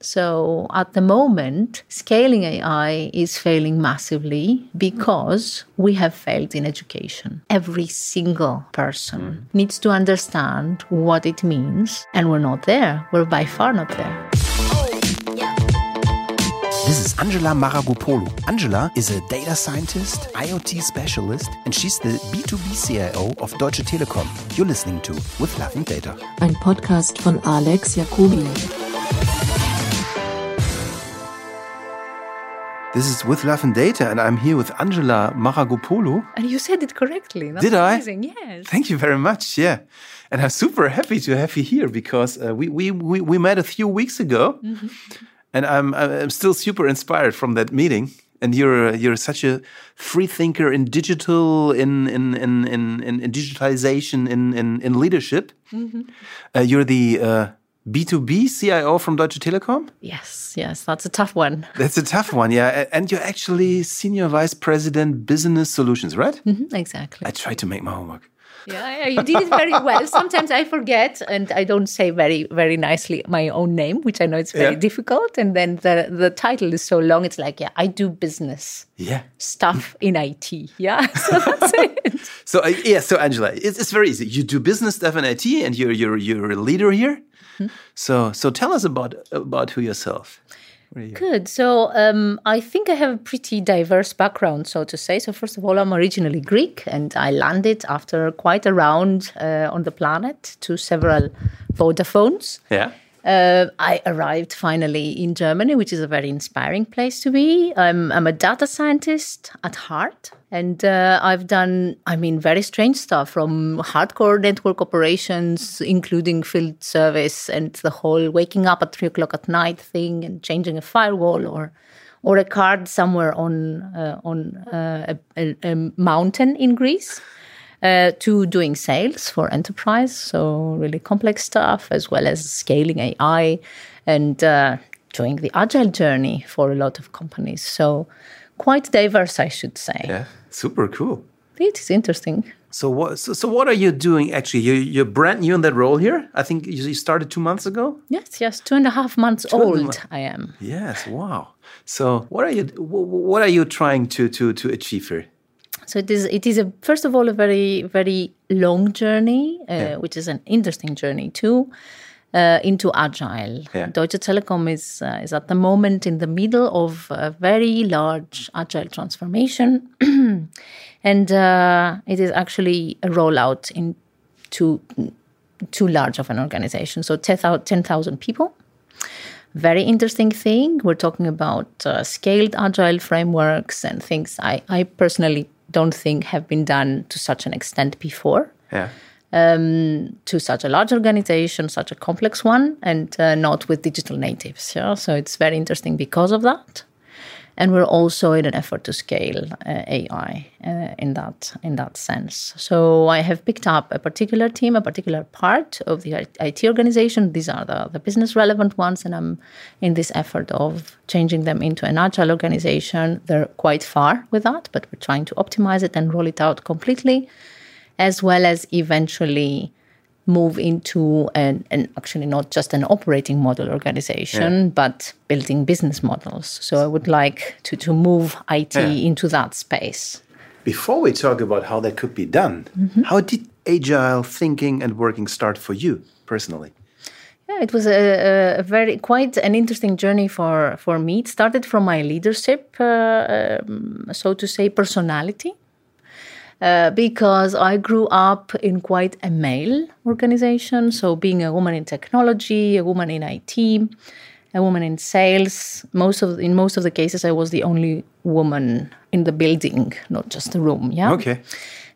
So at the moment, scaling AI is failing massively because we have failed in education. Every single person mm. needs to understand what it means, and we're not there. We're by far not there. This is Angela Maragopoulou. Angela is a data scientist, IoT specialist, and she's the B2B CIO of Deutsche Telekom. You're listening to With Love and Data. Ein Podcast von Alex Jacobi. This is With Love and Data, and I'm here with Angela Maragopoulou. And you said it correctly. That's Did amazing. I? Yes. Thank you very much. Yeah. And I'm super happy to have you here because uh, we, we, we, we, met a few weeks ago, mm -hmm. and I'm, I'm still super inspired from that meeting. And you're you're such a free thinker in digital, in in in in, in digitalization, in in, in leadership. Mm -hmm. uh, you're the uh, B2B CIO from Deutsche Telekom? Yes, yes, that's a tough one. That's a tough one, yeah. And you're actually Senior Vice President Business Solutions, right? Mm -hmm, exactly. I tried to make my homework. Yeah, yeah, you did it very well. Sometimes I forget and I don't say very, very nicely my own name, which I know it's very yeah. difficult. And then the, the title is so long, it's like, yeah, I do business yeah. stuff in IT. Yeah, so that's it. So, uh, yeah, so Angela, it's, it's very easy. You do business stuff in IT and you're, you're, you're a leader here. So, so tell us about about who yourself. You? Good. So um, I think I have a pretty diverse background, so to say. So first of all, I'm originally Greek, and I landed after quite a round uh, on the planet to several Vodafones. Yeah. Uh, I arrived finally in Germany, which is a very inspiring place to be. I'm, I'm a data scientist at heart, and uh, I've done, I mean, very strange stuff from hardcore network operations, including field service and the whole waking up at three o'clock at night thing and changing a firewall or or a card somewhere on uh, on uh, a, a, mountain in Greece uh, to doing sales for enterprise, so really complex stuff, as well as scaling AI and uh, doing the agile journey for a lot of companies. So quite diverse, I should say. Yeah, super cool. It is interesting. So what? So, so what are you doing actually? You, you're brand new in that role here. I think you started two months ago. Yes, yes, two and a half months two old. I am. Yes, wow. So what are you? What are you trying to to to achieve here? So it is. It is a first of all a very very long journey, uh, yeah. which is an interesting journey too. Uh, into agile. Yeah. Deutsche Telekom is uh, is at the moment in the middle of a very large agile transformation, and uh, it is actually a rollout in too too large of an organization. So 10,000 people. Very interesting thing. We're talking about uh, scaled agile frameworks and things I, I personally don't think have been done to such an extent before. Yeah. Um, to such a large organization, such a complex one, and uh, not with digital natives. Yeah? So it's very interesting because of that and we're also in an effort to scale uh, AI uh, in that in that sense. So I have picked up a particular team, a particular part of the IT organization. These are the, the business relevant ones, and I'm in this effort of changing them into an agile organization. They're quite far with that, but we're trying to optimize it and roll it out completely, as well as eventually move into an, an, actually not just an operating model organization, yeah. but building business models. So I would like to, to move IT yeah. into that space. Before we talk about how that could be done, mm-hmm. how did agile thinking and working start for you personally? Yeah, it was a, a, very quite an interesting journey for for me. It started from my leadership, uh, um, so to say, personality. Uh, because I grew up in quite a male organization. So, being a woman in technology, a woman in IT, a woman in sales. Most of in most of the cases, I was the only woman in the building, not just the room. Yeah. Okay.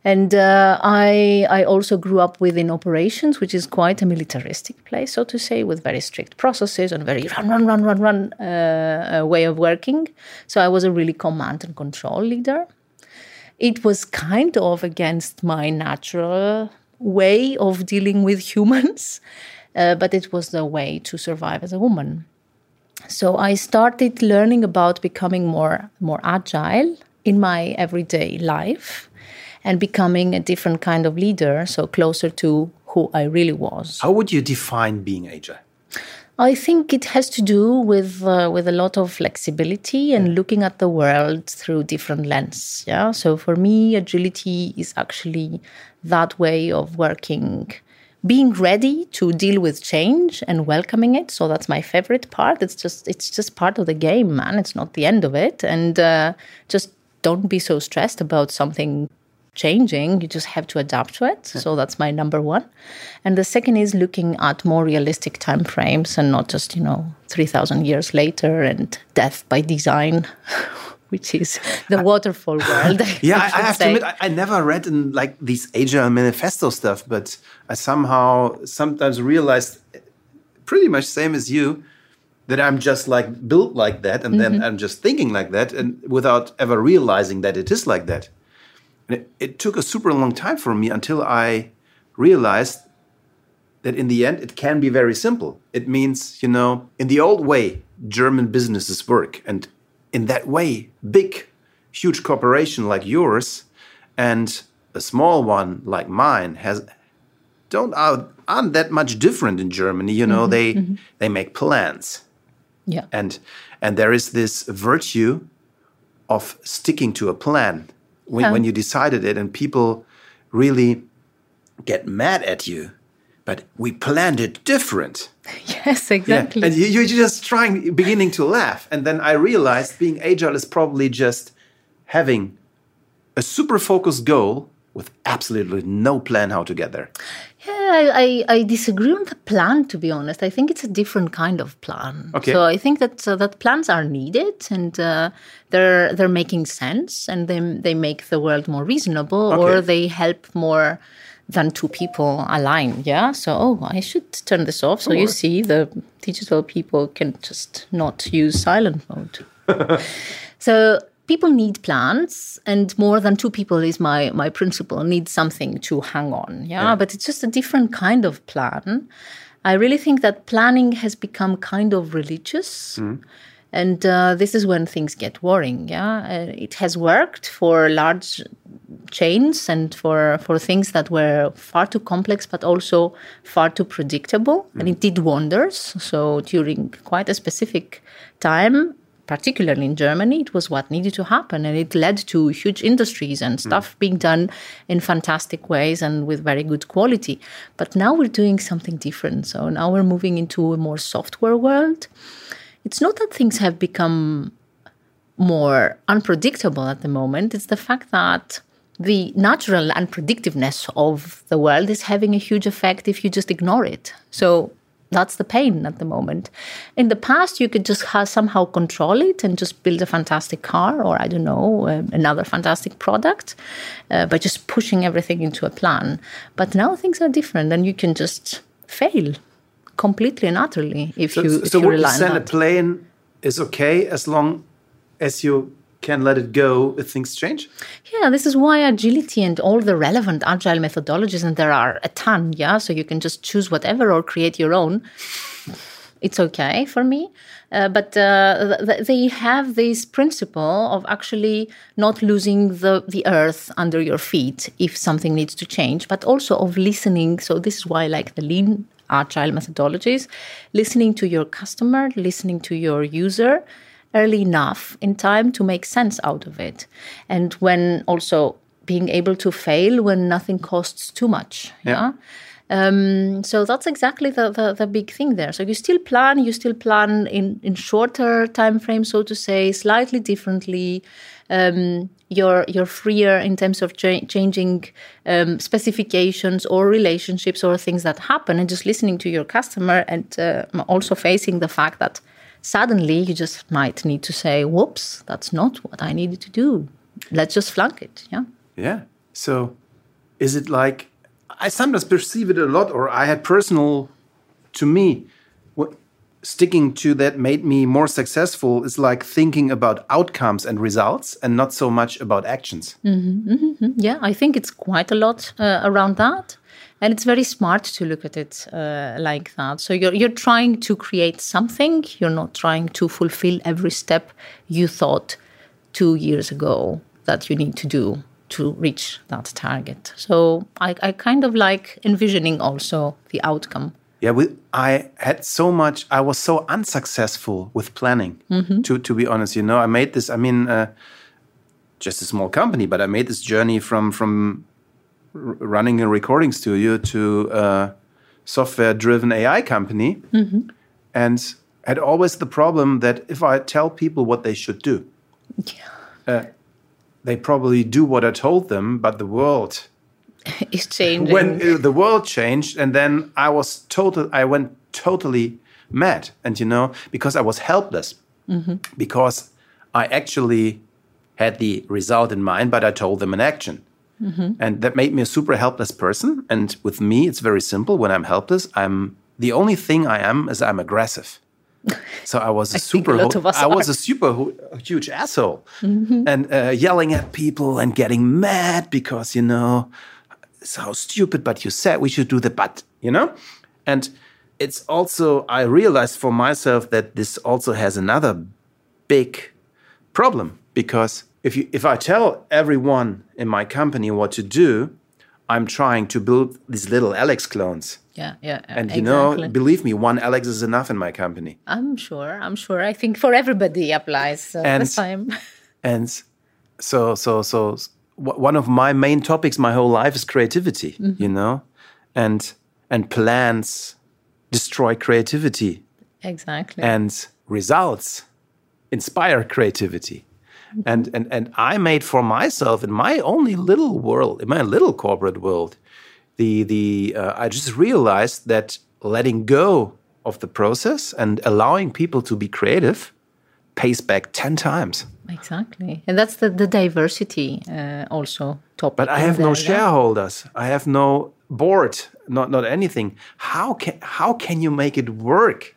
And uh, I I also grew up within operations, which is quite a militaristic place, so to say, with very strict processes and very run run run run run uh, way of working. So I was a really command and control leader it was kind of against my natural way of dealing with humans, uh, but it was the way to survive as a woman. So I started learning about becoming more more agile in my everyday life and becoming a different kind of leader, so closer to who I really was. How would you define being agile? I think it has to do with uh, with a lot of flexibility and looking at the world through different lens. Yeah. So for me, agility is actually that way of working, being ready to deal with change and welcoming it. So that's my favorite part. It's just it's just part of the game, man. It's not the end of it, and uh, just don't be so stressed about something changing you just have to adapt to it so that's my number one and the second is looking at more realistic time frames and not just you know 3000 years later and death by design which is the waterfall world yeah i, I have say. to admit I, I, never read in like these agile manifesto stuff but i somehow sometimes realized pretty much same as you that i'm just like built like that and mm -hmm. then mm-hmm. i'm just thinking like that and without ever realizing that it is like that it, it took a super long time for me until I realized that in the end it can be very simple. It means, you know, in the old way, German businesses work. And in that way, big, huge corporation like yours and a small one like mine has don't aren't that much different in Germany. You know, mm -hmm, they mm -hmm. they make plans. Yeah. And and there is this virtue of sticking to a plan when, when you decided it and people really get mad at you but we planned it different. Yes exactly yeah. and you, are just trying beginning to laugh. And then i realized being agile is probably just having a super focused goal with absolutely no plan how to get there yeah I, I, disagree on the plan to be honest. I think it's a different kind of plan. Okay. so i think that uh, that plans are needed and uh, they're they're making sense and they, they make the world more reasonable okay. or they help more than two people align yeah? So oh i should turn this off. So you see the digital people can just not use silent mode. So people need plans and more than two people is my my principle need something to hang on yeah? yeah? but it's just a different kind of plan i really think that planning has become kind of religious mm. and uh, this is when things get worrying yeah uh, it has worked for large chains and for for things that were far too complex but also far too predictable mm. and it did wonders so during quite a specific time particularly in Germany, it was what needed to happen. And it led to huge industries and hmm. stuff mm. being done in fantastic ways and with very good quality. But now we're doing something different. So now we're moving into a more software world. It's not that things have become more unpredictable at the moment, it's the fact that the natural unpredictiveness of the world is having a huge effect if you just ignore it. So that's the pain at the moment. In the past, you could just somehow control it and just build a fantastic car or, I don't know, uh, another fantastic product uh, by just pushing everything into a plan. But now things are different and you can just fail completely and utterly if so, you, if so you rely on that. So, a plane is okay as long as you can let it go if things change? Yeah, this is why agility and all the relevant agile methodologies, and there are a ton, yeah, so you can just choose whatever or create your own. It's okay for me. Uh, but uh, th- they have this principle of actually not losing the, the earth under your feet if something needs to change, but also of listening. So, this is why I like the lean agile methodologies listening to your customer, listening to your user, early enough in time to make sense out of it. And when also being able to fail when nothing costs too much. Yeah. yeah? Um, so that's exactly the, the, the, big thing there. So you still plan, you still plan in, in shorter time frames, so to say, slightly differently. Um, you're you're freer in terms of cha- changing um, specifications or relationships or things that happen, and just listening to your customer, and uh, also facing the fact that suddenly you just might need to say, whoops, that's not what I needed to do. Let's just flunk it. Yeah. Yeah. So is it like, I sometimes perceive it a lot, or I had personal, to me, what, sticking to that made me more successful is like thinking about outcomes and results and not so much about actions. Mm -hmm, mm -hmm. Yeah, I think it's quite a lot uh, around that and it's very smart to look at it uh, like that so you're, you're trying to create something you're not trying to fulfill every step you thought two years ago that you need to do to reach that target so I, I kind of like envisioning also the outcome yeah, we, I had so much. I was so unsuccessful with planning. To to be honest, you know, I made this. I mean, uh, just a small company, but I made this journey from from running a recording studio to a software-driven AI company, and had always the problem that if I tell people what they should do, uh, they probably do what I told them, but the world is changing. when uh, the world changed and then i was total i went totally mad. And you know because i was helpless. Because i actually had the result in mind but i told them in action and that made me a super helpless person. And with me it's very simple. When i'm helpless i'm the only thing i am is i'm aggressive. So I was a super. a lot I was a super hu- huge asshole, and uh, yelling at people and getting mad because you know it's how stupid. But you said we should do the but, you know, and it's also I realized for myself that this also has another big problem because if you if I tell everyone in my company what to do, I'm trying to build these little Alex clones. yeah, yeah. And you exactly. know, believe me, one Alex is enough in my company. I'm sure. I'm sure. I think for everybody applies uh, And- the same. and so so so one of my main topics my whole life is creativity you know and and plans destroy creativity exactly. and results inspire creativity and and and i made for myself in my only little world in my little corporate world the the uh, i just realized that letting go of the process and allowing people to be creative pays back 10 times Exactly, and that's the the diversity uh, also topic. But I have no shareholders. I have no board. Not not anything. How can how can you make it work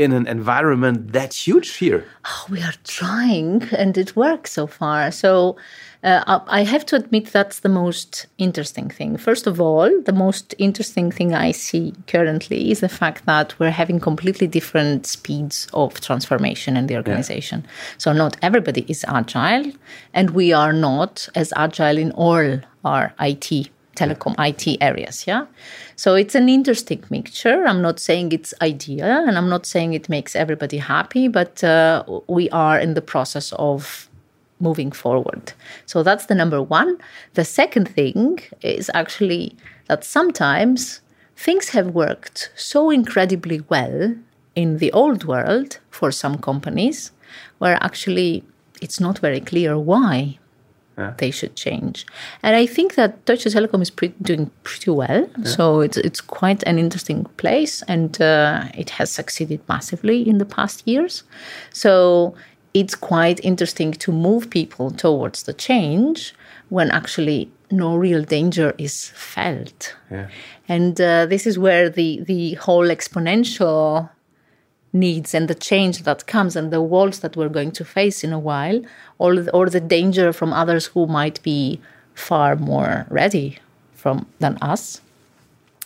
in an environment that huge here? we are trying and it works so far. So uh, i have to admit that's the most interesting thing. First of all the most interesting thing i see currently is the fact that we're having completely different speeds of transformation in the organization. So not everybody is agile and we are not as agile in all our it telecom IT areas. Yeah. So it's an interesting mixture. I'm not saying it's ideal and I'm not saying it makes everybody happy, but uh, we are in the process of moving forward. So that's the number one. The second thing is actually that sometimes things have worked so incredibly well in the old world for some companies where actually it's not very clear why they should change. And I think that Deutsche Telekom is pre- doing pretty well. So it's it's quite an interesting place, and uh, it has succeeded massively in the past years. So it's quite interesting to move people towards the change when actually no real danger is felt. Yeah. And uh, this is where the the whole exponential needs and the change that comes and the walls that we're going to face in a while, or, or the danger from others who might be far more ready from than us,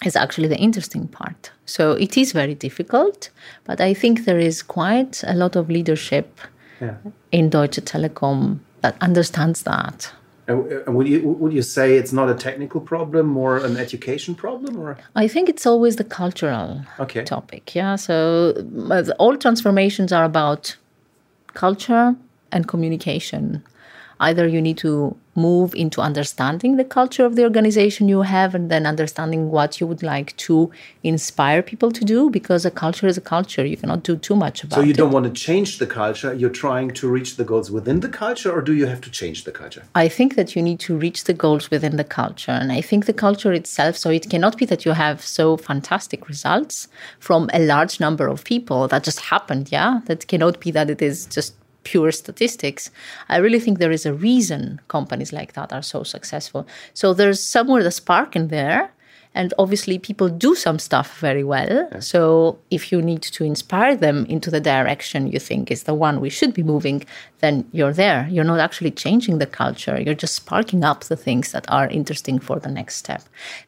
is actually the interesting part. So it is very difficult, but I think there is quite a lot of leadership in Deutsche Telekom that understands that. And, would you would you say it's not a technical problem, more an education problem, or I think it's always the cultural Okay. topic. Yeah. So uh, all transformations are about culture and communication. Either you need to move into understanding the culture of the organization you have and then understanding what you would like to inspire people to do because a culture is a culture. You cannot do too much about it so you don't want to change the culture? You're trying to reach the goals within the culture, or do you have to change the culture? I think that you need to reach the goals within the culture. And I think the culture itself, so it cannot be that you have so fantastic results from a large number of people that just happened. Yeah. That cannot be that it is just pure statistics. I really think there is a reason companies like that are so successful. So there's somewhere the spark in there. And obviously, people do some stuff very well. So, if you need to inspire them into the direction you think is the one we should be moving, then you're there. You're not actually changing the culture. You're just sparking up the things that are interesting for the next step.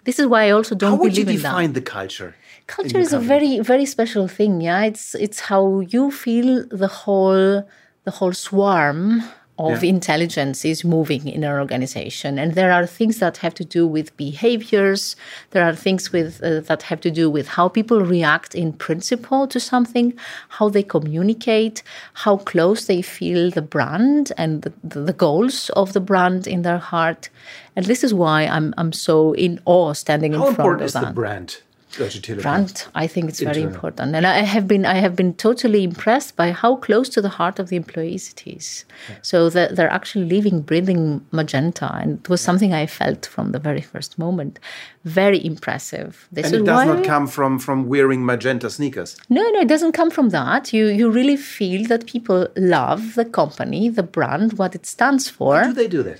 This is why I also don't How would you believe in that define the culture? culture is a very very special thing yeah it's it's how you feel the whole the whole swarm of Yeah. intelligence is moving in our organization and there are things that have to do with behaviors there are things with uh, that have to do with how people react in principle to something how they communicate how close they feel the brand and the, the, goals of the brand in their heart and this is why i'm i'm so in awe standing How in front important of is the brand? Brand i think it's very important. And i have been i have been totally impressed by how close to the heart of the employees it is. So that they're actually living breathing magenta and it was something i felt from the very first moment. Very impressive. This And it does not come from from wearing magenta sneakers. no no it doesn't come from that. You you really feel that people love the company the brand what it stands for. Do they do that?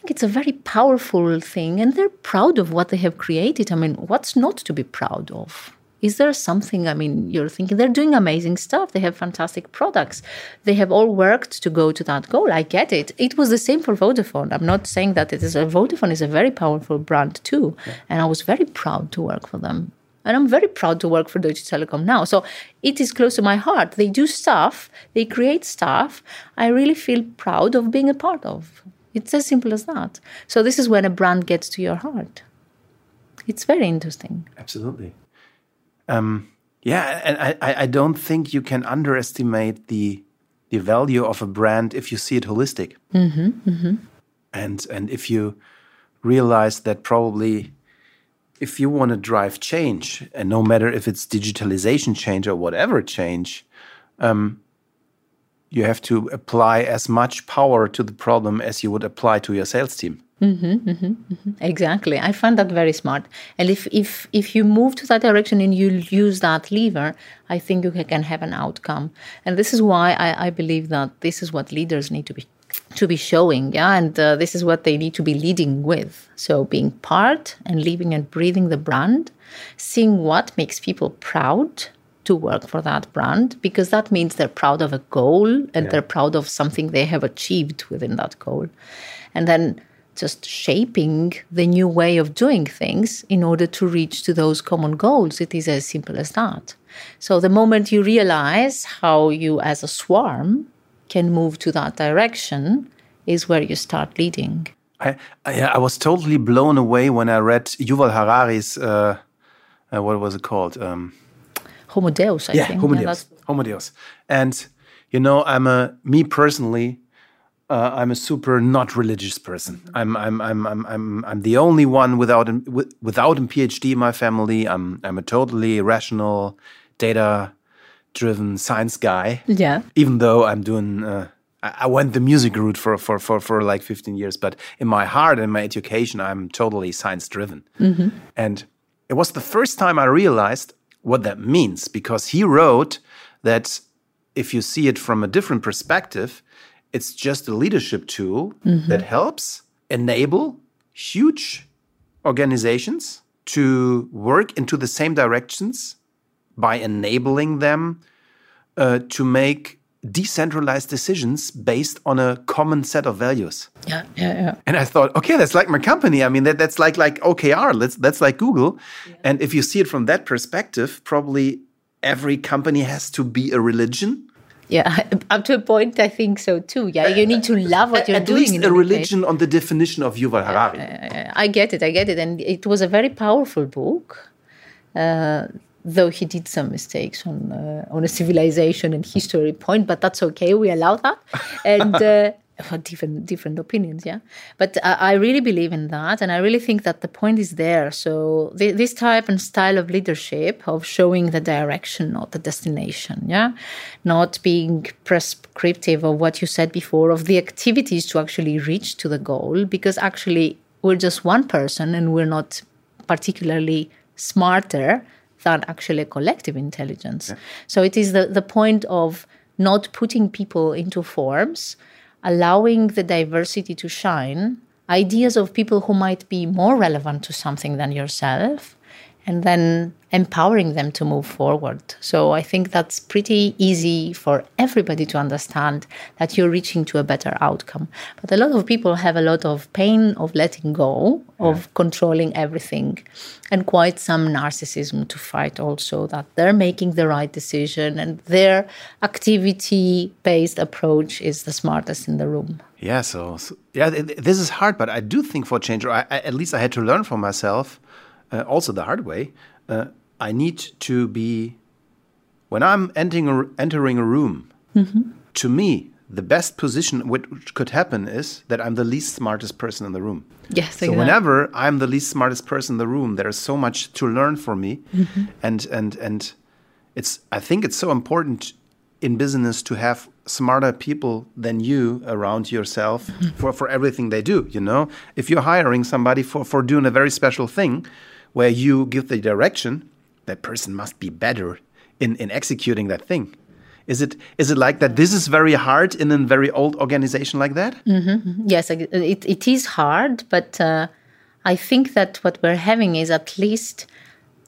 Think it's a very powerful thing, and they're proud of what they have created. I mean, what's not to be proud of? Is there something? I mean, you're thinking they're doing amazing stuff. They have fantastic products. They have all worked to go to that goal. I get it. It was the same for Vodafone. I'm not saying that it is a Vodafone is a very powerful brand too, and I was very proud to work for them. And I'm very proud to work for Deutsche Telekom now. So it is close to my heart. They do stuff, they create stuff I really feel proud of being a part of. It's as simple as that. So this is when a brand gets to your heart. It's very interesting. Absolutely. Um, yeah, and I, I don't think you can underestimate the the value of a brand if you see it holistic. Mm-hmm, And and if you realize that probably if you want to drive change, and no matter if it's digitalization change or whatever change, um, you have to apply as much power to the problem as you would apply to your sales team. Mm-hmm, mm-hmm, mm-hmm. Exactly. I find that very smart. And if if if you move to that direction and you use that lever, I think you can have an outcome. And this is why I, I believe that this is what leaders need to be to be showing, yeah, and uh, this is what they need to be leading with. So being part and living and breathing the brand, seeing what makes people proud to work for that brand, because that means they're proud of a goal and they're proud of something they have achieved within that goal, and then just shaping the new way of doing things in order to reach to those common goals. It is as simple as that. So the moment you realize how you, as a swarm, can move to that direction is where you start leading. I, I I was totally blown away when I read Yuval Harari's uh, uh, what was it called? Um, Homo Deus, I yeah, think. Homo Yeah, Deus. Homo Deus. And you know, I'm a me personally. Uh, I'm a super not religious person. I'm I'm I'm I'm I'm I'm the only one without a, without a PhD in my family. I'm I'm a totally rational, data driven science guy. Yeah. Even though I'm doing. Uh, I went the music route for, for, for, for like 15 years, but in my heart and my education, I'm totally science driven. And it was the first time I realized what that means because he wrote that if you see it from a different perspective, it's just a leadership tool that helps enable huge organizations to work into the same directions by enabling them uh, to make decentralized decisions based on a common set of values. Yeah, yeah, yeah. And I thought, okay, that's like my company. I mean, that, that's like like OKR. That's that's like Google. And if you see it from that perspective, probably every company has to be a religion. Yeah, up to a point, I think so too. Yeah, you need to love what you're At doing. least a any case. religion on the definition of Yuval Harari. I get it, I get it. And it was a very powerful book, uh, though he did some mistakes on uh, on a civilization and history point, but that's okay. We allow that. And uh, different different opinions, yeah. But uh, I really believe in that, and I really think that the point is there. So th- this type and style of leadership of showing the direction, not the destination, yeah, not being prescriptive of what you said before of the activities to actually reach to the goal, because actually we're just one person and we're not particularly smarter than actually a collective intelligence. So it is the, the point of not putting people into forms, allowing the diversity to shine, ideas of people who might be more relevant to something than yourself, and then empowering them to move forward. So I think that's pretty easy for everybody to understand that you're reaching to a better outcome. But a lot of people have a lot of pain of letting go, of controlling everything, and quite some narcissism to fight also that they're making the right decision and their activity based approach is the smartest in the room. Yeah, so, so yeah, th- th- this is hard, but I do think for change, or I, I, at least I had to learn for myself, uh, also the hard way. Uh, I need to be when I'm entering a, entering a room. To me, the best position which could happen is that I'm the least smartest person in the room. Yes, So exactly. whenever I'm the least smartest person in the room, there is so much to learn for me, Mm-hmm. and and and it's. I think it's so important in business to have smarter people than you around yourself Mm-hmm. for for everything they do. You know, if you're hiring somebody for for doing a very special thing, where you give the direction, that person must be better in in executing that thing. Is it is it like that? This is very hard in a very old organization like that. Yes, it, it is hard, but uh, I think that what we're having is at least,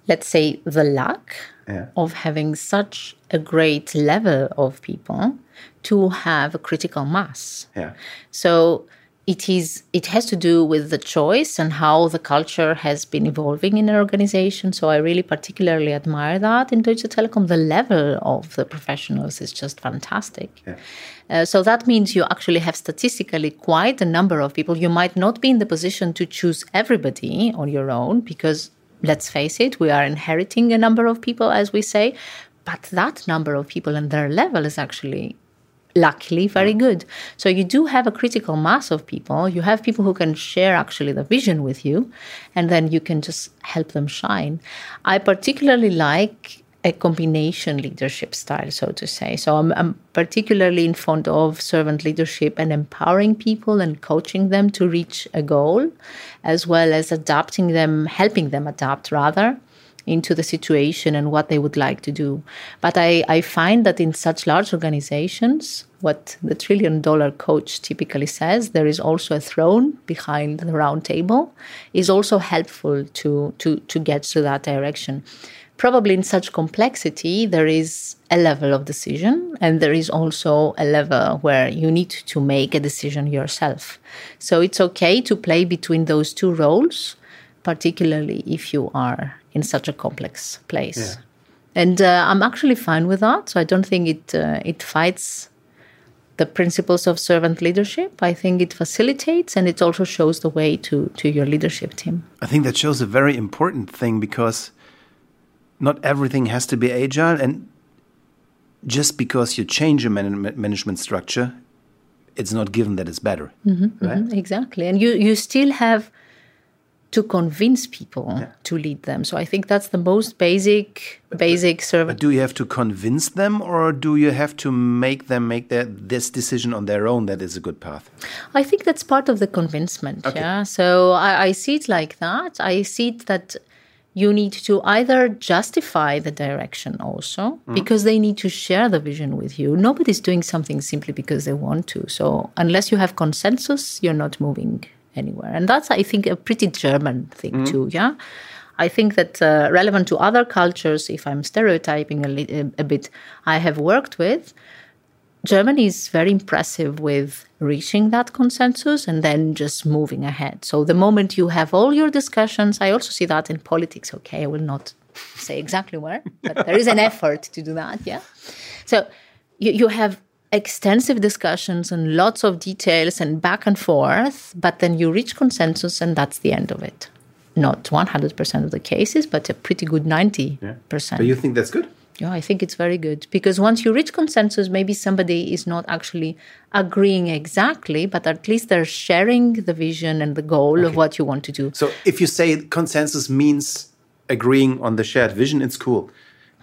let's say, the luck Yeah. of having such a great level of people to have a critical mass. Yeah. So it is it has to do with the choice and how the culture has been evolving in an organization. So I really particularly admire that in Deutsche Telekom. The level of the professionals is just fantastic. Uh, so that means you actually have statistically quite a number of people. You might not be in the position to choose everybody on your own because let's face it, we are inheriting a number of people, as we say. But that number of people and their level is actually luckily very good. So you do have a critical mass of people. You have people who can share actually the vision with you, and then you can just help them shine. I particularly like a combination leadership style, so to say. So I'm, I'm particularly in fond of servant leadership and empowering people and coaching them to reach a goal, as well as adapting them, helping them adapt rather into the situation and what they would like to do. But I, I find that in such large organizations, what the trillion dollar coach typically says, there is also a throne behind the round table, is also helpful to, to, to get to that direction. Probably in such complexity, there is a level of decision, and there is also a level where you need to make a decision yourself. So it's okay to play between those two roles particularly if you are in such a complex place. And uh, I'm actually fine with that. So I don't think it uh, it fights the principles of servant leadership. I think it facilitates and it also shows the way to to your leadership team. I think that shows a very important thing because not everything has to be agile, and just because you change a man- management structure, it's not given that it's better, right? Exactly. And you you still have to convince people to lead them. So I think that's the most basic basic But do you have to convince them, or do you have to make them make their, this decision on their own that is a good path? I think that's part of the convincement. Yeah. So I, I see it like that. I see it that you need to either justify the direction also mm-hmm. because they need to share the vision with you. Nobody's doing something simply because they want to. So unless you have consensus, you're not moving anywhere. And that's, I think, a pretty German thing too. Yeah. I think that uh, relevant to other cultures, if I'm stereotyping a, li- a bit, I have worked with, Germany is very impressive with reaching that consensus and then just moving ahead. So the moment you have all your discussions, I also see that in politics. Okay, I will not say exactly where, but there is an effort to do that. Yeah. So you, you have extensive discussions and lots of details and back and forth, but then you reach consensus and that's the end of it. Not 100% of the cases, but a pretty good 90%. Do you think that's good? Yeah, I think it's very good because once you reach consensus, maybe somebody is not actually agreeing exactly, but at least they're sharing the vision and the goal of what you want to do. So if you say consensus means agreeing on the shared vision, it's cool.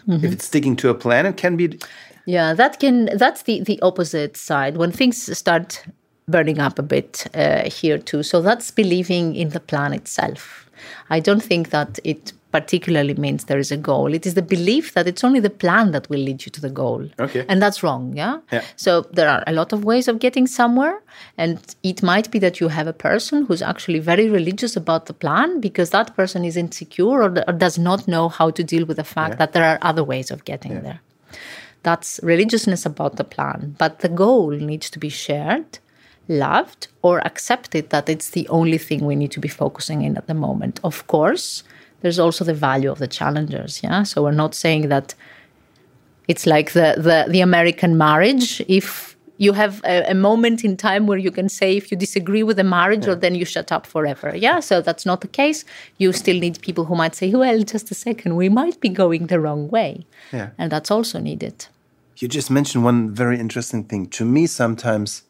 Mm-hmm. If it's sticking to a plan, it can be. Yeah, that can that's the the opposite side when things start burning up a bit uh, here too. So that's believing in the plan itself. I don't think that it particularly means there is a goal. It is the belief that it's only the plan that will lead you to the goal. Okay. And that's wrong, yeah? Yeah. So there are a lot of ways of getting somewhere. And it might be that you have a person who's actually very religious about the plan because that person is insecure or, or does not know how to deal with the fact that there are other ways of getting there. That's religiousness about the plan. But the goal needs to be shared, loved, or accepted that it's the only thing we need to be focusing in at the moment. Of course, there's also the value of the challengers. Yeah. So we're not saying that it's like the the, the American marriage. If you have a, a moment in time where you can say if you disagree with the marriage or then you shut up forever. Yeah. So that's not the case. You still need people who might say, well, just a second, we might be going the wrong way. Yeah. And that's also needed. You just mentioned one very interesting thing. To me, sometimes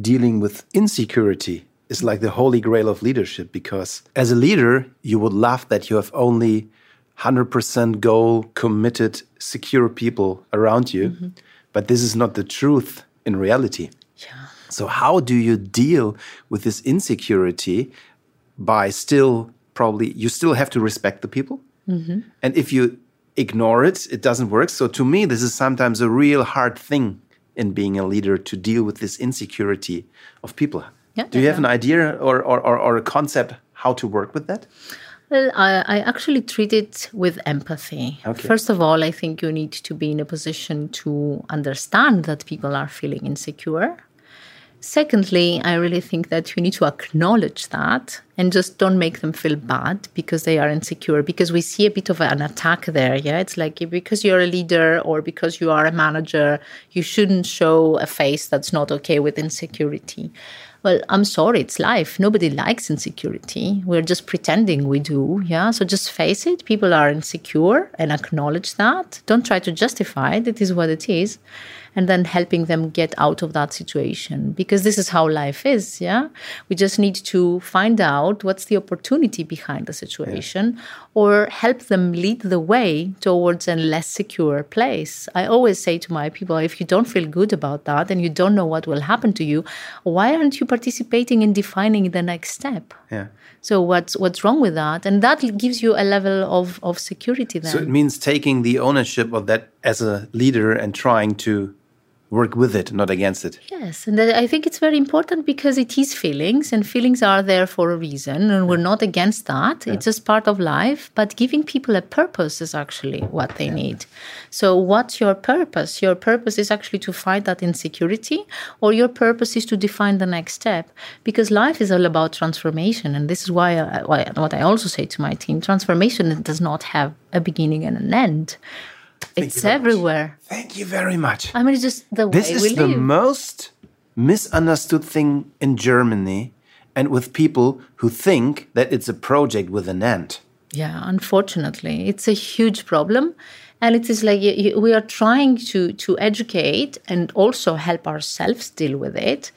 dealing with insecurity is like the holy grail of leadership because as a leader, you would love that you have only 100% goal committed, secure people around you. Mm-hmm. But this is not the truth in reality. Yeah. So, how do you deal with this insecurity by still probably, you still have to respect the people? Mm-hmm. And if you ignore it, it doesn't work. So, to me, this is sometimes a real hard thing in being a leader to deal with this insecurity of people. Yeah, do you have an idea or, or, or, or a concept how to work with that? Well, I, I actually treat it with empathy. Okay. First of all, I think you need to be in a position to understand that people are feeling insecure. Secondly, I really think that you need to acknowledge that and just don't make them feel bad because they are insecure. Because we see a bit of an attack there. Yeah, it's like because you're a leader or because you are a manager, you shouldn't show a face that's not okay with insecurity. Well, I'm sorry, it's life. Nobody likes insecurity. We're just pretending we do. Yeah. So just face it. People are insecure and acknowledge that. Don't try to justify it. It is what it is. And then helping them get out of that situation because this is how life is. Yeah. We just need to find out what's the opportunity behind the situation or help them lead the way towards a less secure place. I always say to my people if you don't feel good about that and you don't know what will happen to you, why aren't you participating in defining the next step? Yeah. So what's what's wrong with that? And that gives you a level of, of security then. So it means taking the ownership of that as a leader and trying to work with it, not against it. Yes, and I think it's very important because it is feelings, and feelings are there for a reason, and we're not against that. It's just part of life. But giving people a purpose is actually what they need. So, what's your purpose? Your purpose is actually to fight that insecurity, or your purpose is to define the next step. Because life is all about transformation, and this is why, I, why what I also say to my team: transformation does not have a beginning and an end. It's you much. everywhere. Thank you very much. I mean, it's just the This way is we the live. most misunderstood thing in Germany and with people who think that it's a project with an end. Yeah, unfortunately, it's a huge problem, and it is like we are trying to to educate and also help ourselves deal with it.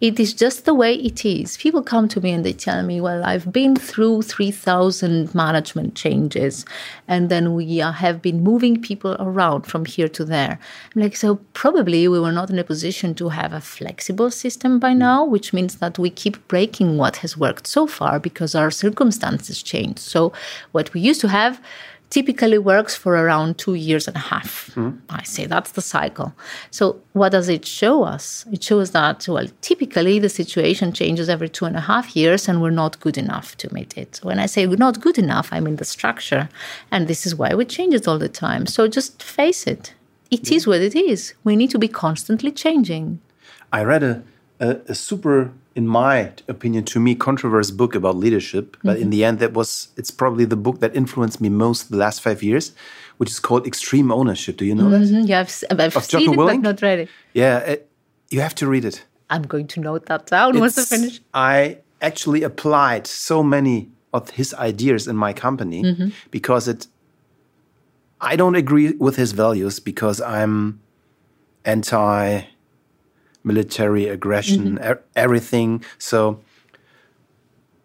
It is just the way it is. People come to me and they tell me, "Well, I've been through three thousand management changes, and then we have been moving people around from here to there." I'm like, so probably we were not in a position to have a flexible system by mm. now, which means that we keep breaking what has worked so far because our circumstances change. So what we used to have typically works for around two years and a half. Hmm. I say that's the cycle. So, what does it show us? It shows that, well, typically the situation changes every two and a half years and we're not good enough to meet it. When I say we're not good enough, I mean the structure. And this is why we change it all the time. So, just face it. It is what it is. We need to be constantly changing. I read a, a, a super, in my opinion, to me, controversial book about leadership. But in the end, that was, it's probably the book that influenced me most the last five years, which is called Extreme Ownership. Do you know that? Mhm, Yeah, I've, I've Of seen it, Willink? but not read it. Yeah, it, you have to read it. I'm going to note that down once I finish. I actually applied so many of his ideas in my company Mm-hmm. because it. I don't agree with his values because I'm anti military aggression, Mm-hmm. e- everything. So,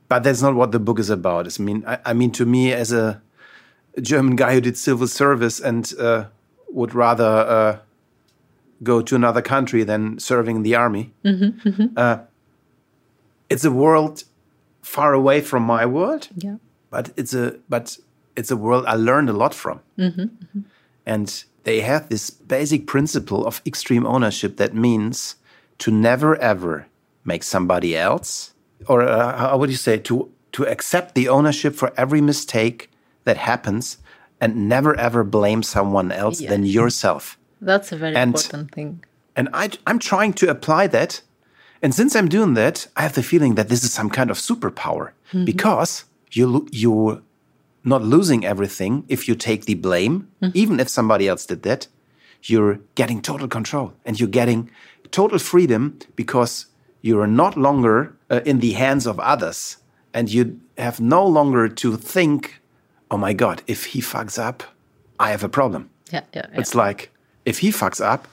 but that's not what the book is about. I mean, I, I mean, to me, as a German guy who did civil service and uh, would rather uh, go to another country than serving in the army, uh, it's a world far away from my world Yeah. but it's a but it's a world I learned a lot from. And they have this basic principle of extreme ownership that means to never ever make somebody else, or uh, how would you say, to, to accept the ownership for every mistake that happens and never ever blame someone else than yourself. That's a very And- important thing. And I, I'm trying to apply that. And since I'm doing that, I have the feeling that this is some kind of superpower because you you're not losing everything if you take the blame, even if somebody else did that. You're getting total control and you're getting total freedom because you're not longer uh, in the hands of others and you have no longer to think, oh my God, if he fucks up, I have a problem. Yeah, yeah, yeah. It's like, if he fucks up,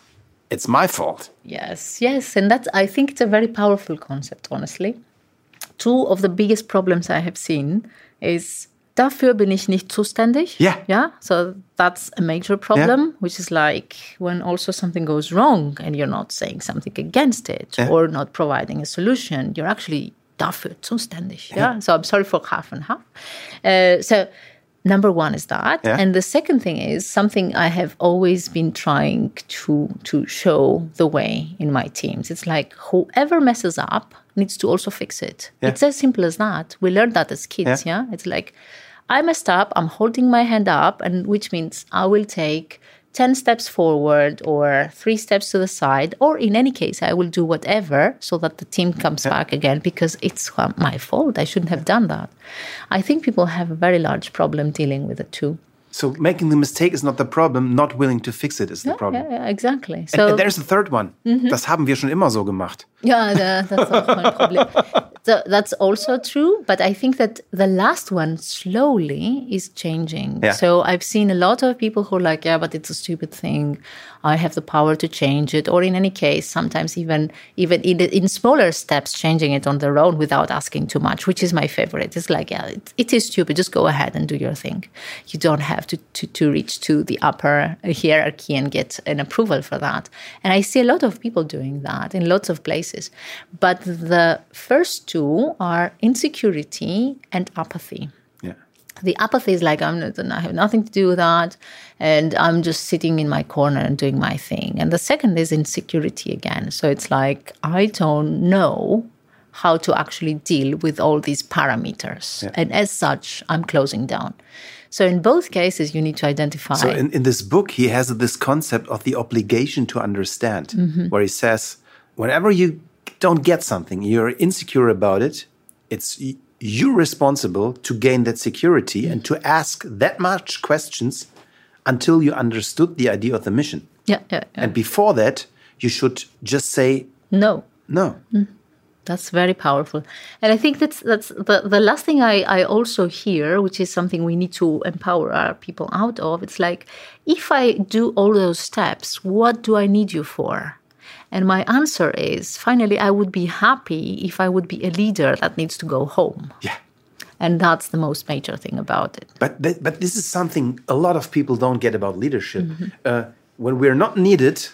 it's my fault. Yes, yes, and that's I think it's a very powerful concept, honestly. Two of the biggest problems I have seen is dafür bin ich nicht zuständig. Yeah. Yeah. So that's a major problem, yeah. which is like when also something goes wrong and you're not saying something against it or not providing a solution, you're actually dafür zuständig. Yeah. So I'm sorry for half and half. Uh, so number one is that. Yeah. And the second thing is something I have always been trying to to show the way in my teams. It's like whoever messes up needs to also fix it. Yeah. It's as simple as that. We learned that as kids, Yeah. yeah? It's like I messed up, I'm holding my hand up, and which means I will take 10 steps forward or three steps to the side, or in any case, I will do whatever so that the team comes back again because it's my fault. I shouldn't have done that. I think people have a very large problem dealing with it too. So making the mistake is not the problem, not willing to fix it is the problem. Yeah, yeah, exactly. And, So and there's a third one. Mm-hmm. Das haben wir schon immer so gemacht. Yeah, the, that's also my problem. So that's also true, but I think that the last one slowly is changing. Yeah. So I've seen a lot of people who are like, yeah, but it's a stupid thing. I have the power to change it, or in any case, sometimes even even in, in smaller steps, changing it on their own without asking too much, which is my favorite. It's like, yeah, it, it is stupid. Just go ahead and do your thing. You don't have to, to to reach to the upper hierarchy and get an approval for that. And I see a lot of people doing that in lots of places. But the first two are insecurity and apathy. Yeah. The apathy is like I'm not, I have nothing to do with that, and I'm just sitting in my corner and doing my thing. And the second is insecurity again. So it's like I don't know how to actually deal with all these parameters, and as such, I'm closing down. So in both cases, you need to identify. So in, in this book, he has this concept of the obligation to understand, Mm-hmm. where he says, whenever you don't get something, you're insecure about it, it's you're responsible to gain that security and to ask that much questions until you understood the idea of the mission. yeah, yeah, yeah. And before that, you should just say, no. no. Mm-hmm. That's very powerful. And I think that's that's the, the last thing I, I also hear, which is something we need to empower our people out of. It's like, if I do all those steps, what do I need you for? And my answer is finally, I would be happy if I would be a leader that needs to go home. Yeah. And that's the most major thing about it. But th- but this is something a lot of people don't get about leadership. Mm-hmm. Uh, when we're not needed,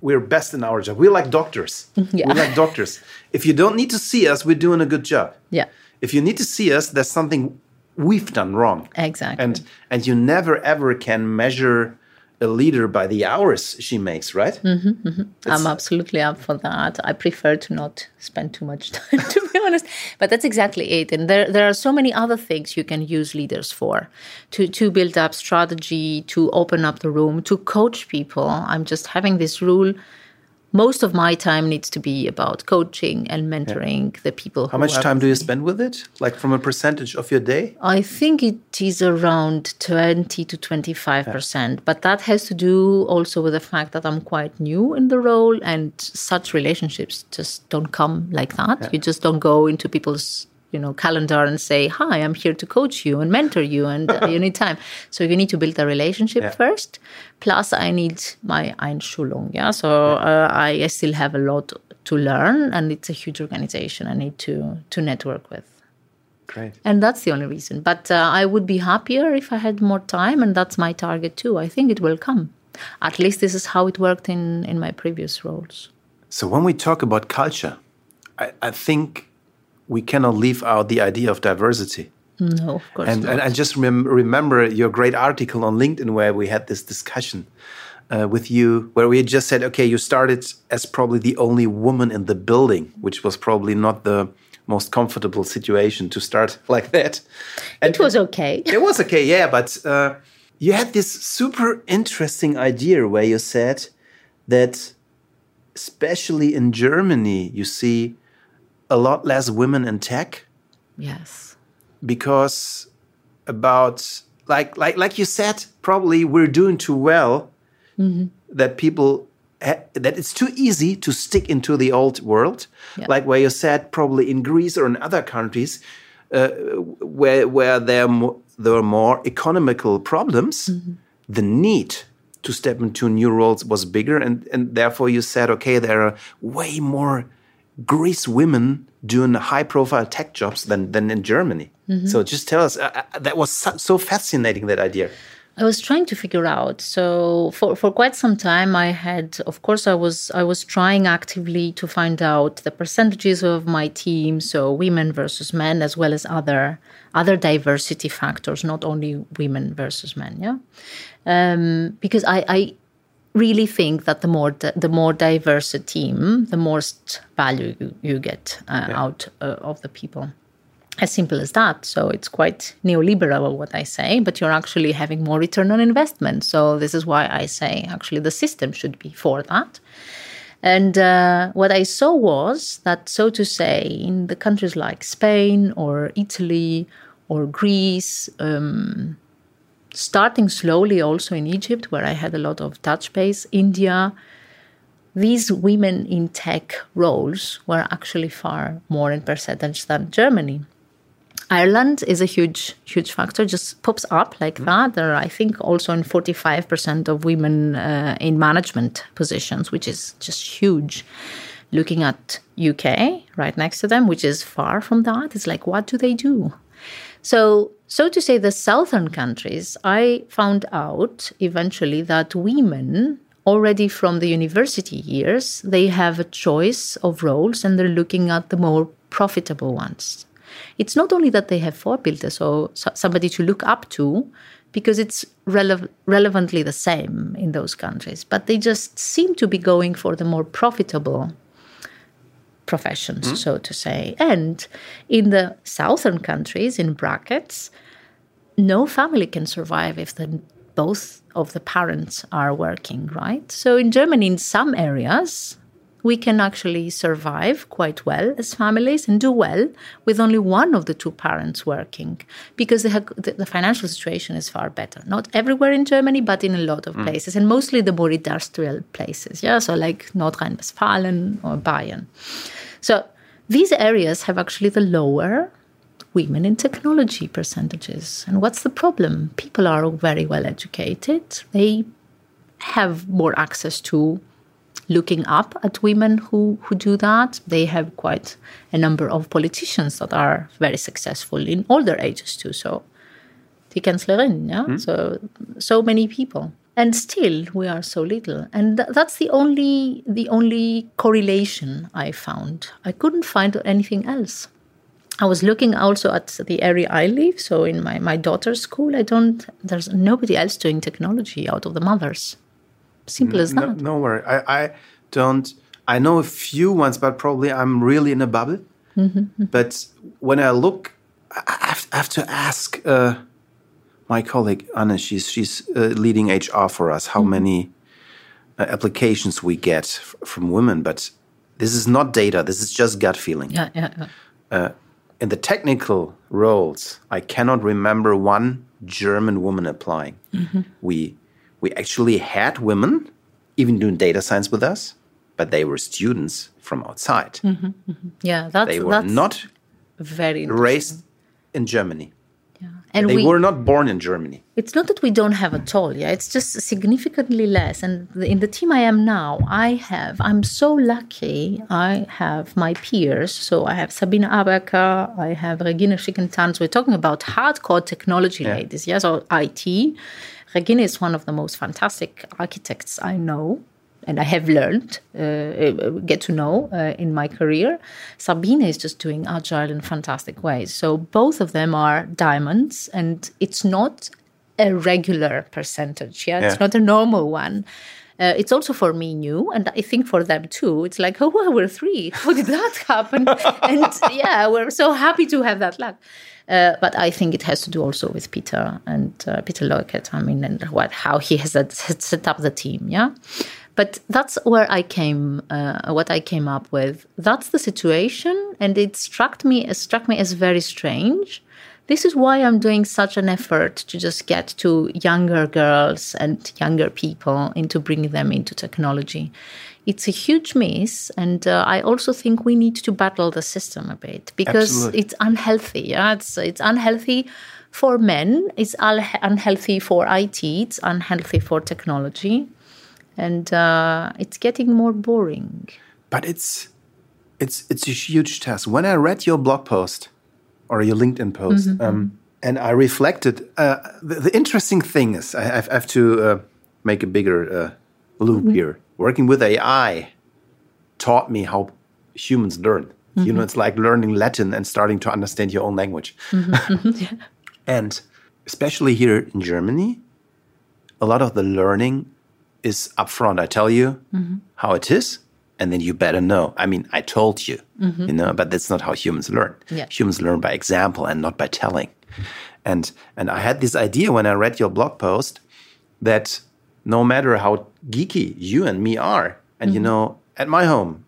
we're best in our job. We're like doctors. Yeah. We're like doctors. If you don't need to see us, we're doing a good job. Yeah. If you need to see us, there's something we've done wrong. Exactly. And and you never ever can measure a leader by the hours she makes, right? Mm-hmm. I'm absolutely up for that. I prefer to not spend too much time, to be honest. But that's exactly it. And there, there are so many other things you can use leaders for to, to build up strategy, to open up the room, to coach people. I'm just having this rule. Most of my time needs to be about coaching and mentoring the people. How much time do you spend with it? Like from a percentage of your day? I think it is around 20 to 25%, but that has to do also with the fact that I'm quite new in the role and such relationships just don't come like that. You just don't go into people's you know calendar and say hi i'm here to coach you and mentor you and uh, you need time so you need to build a relationship first plus i need my einschulung yeah so uh, I, I still have a lot to learn and it's a huge organization i need to to network with Great. and that's the only reason. But uh, I would be happier if I had more time, and that's my target too. I think it will come. At least this is how it worked in, in my previous roles. So when we talk about culture, I, I think we cannot leave out the idea of diversity. No, of course And, not. and I just rem- remember your great article on LinkedIn where we had this discussion uh, with you, where we had just said, okay, you started as probably the only woman in the building, which was probably not the most comfortable situation to start like that. And it was okay. it was okay, yeah, but uh, you had this super interesting idea where you said that, especially in Germany, you see a lot less women in tech Yes. because about like like like you said probably we're doing too well that people ha- that it's too easy to stick into the old world. Like where you said probably in greece or in other countries uh, where where there mo- there are more economical problems the need to step into new roles was bigger and and therefore you said okay there are way more Greece women doing high profile tech jobs than, than in Germany. So just tell us, uh, uh, that was so, so fascinating, that idea. I was trying to figure out. So for, for quite some time, I had, of course, I was I was trying actively to find out the percentages of my team, so women versus men, as well as other other diversity factors, not only women versus men. Yeah, um, because I, I really think that the more di- the more diverse a team, the more value you, you get uh, out uh, of the people. As simple as that. So it's quite neoliberal what I say, but you're actually having more return on investment. So this is why I say actually the system should be for that. And uh, what I saw was that, so to say, in the countries like Spain or Italy or Greece, um, starting slowly also in Egypt, where I had a lot of touch base, India, these women in tech roles were actually far more in percentage than Germany. Ireland is a huge, huge factor, just pops up like that. There are, I think, also in 45% of women uh, in management positions, which is just huge. Looking at UK right next to them, which is far from that, it's like, what do they do? So, so to say, the southern countries, I found out eventually that women already from the university years they have a choice of roles and they're looking at the more profitable ones. It's not only that they have four forebuilders or somebody to look up to, because it's rele- relevantly the same in those countries, but they just seem to be going for the more profitable professions, hmm? so to say. And in the southern countries, in brackets, no family can survive if the both of the parents are working, right? So in Germany, in some areas, we can actually survive quite well as families and do well with only one of the two parents working because the, the financial situation is far better. Not everywhere in Germany, but in a lot of mm. places, and mostly the more industrial places. Yeah, so like North Rhine-Westphalia or Bayern. So these areas have actually the lower women in technology percentages. And what's the problem? People are very well educated. They have more access to looking up at women who, who do that. They have quite a number of politicians that are very successful in older ages too. So die Kanzlerin, yeah. Hmm? So so many people, and still we are so little, and th- that's the only the only correlation I found. I couldn't find anything else. I was looking also at the area I live. So in my my daughter's school, I don't. There's nobody else doing technology out of the mothers. Simple as No, that. no worry. I, I don't. I know a few ones, but probably I'm really in a bubble. But when I look, I have, I have to ask uh, my colleague Anna. She's she's uh, leading HR for us. How many uh, applications we get f- from women? But this is not data. This is just gut feeling. Yeah, yeah, yeah. In the technical roles, I cannot remember one German woman applying. We we actually had women even doing data science with us, but they were students from outside. Mm-hmm, mm-hmm. Yeah, that's They were that's not very raised in Germany. Yeah. And They we, were not born in Germany. It's not that we don't have at all. Yeah, it's just significantly less. And in the team I am now, I have. I'm so lucky. I have my peers. So I have Sabina Abaker. I have Regina Schickentanz. We're talking about hardcore technology ladies. Yeah, so IT. Regina is one of the most fantastic architects I know. and I have learned, uh, get to know uh, in my career. Sabine is just doing agile in fantastic ways. So both of them are diamonds, and it's not a regular percentage. Yeah, it's not a normal one. Uh, it's also for me new, and I think for them too. It's like, oh, well, we're three. How did that happen? and yeah, we're so happy to have that luck. Uh, but I think it has to do also with Peter and uh, Peter Lockett. I mean, and what how he has set- up the team. Yeah, but that's where I came. Uh, what I came up with. That's the situation, and it struck me. It struck me as very strange. This is why I'm doing such an effort to just get to younger girls and younger people and to bring them into technology. It's a huge miss, and uh, I also think we need to battle the system a bit because Absolutely. it's unhealthy. Yeah, it's it's unhealthy for men. It's un- unhealthy for IT. It's unhealthy for technology, and uh, it's getting more boring. But it's it's it's a huge task. When I read your blog post or your LinkedIn post, um, and I reflected, uh, the, the interesting thing is I, I have to uh, make a bigger uh, loop here. Working with AI taught me how humans learn. You know, it's like learning Latin and starting to understand your own language. And especially here in Germany, a lot of the learning is upfront. I tell you how it is, and then you better know. I mean, I told you, mm-hmm. you know, but that's not how humans learn. Yeah. Humans learn by example and not by telling. And and I had this idea when I read your blog post that no matter how geeky you and me are, and you mm-hmm. know, at my home,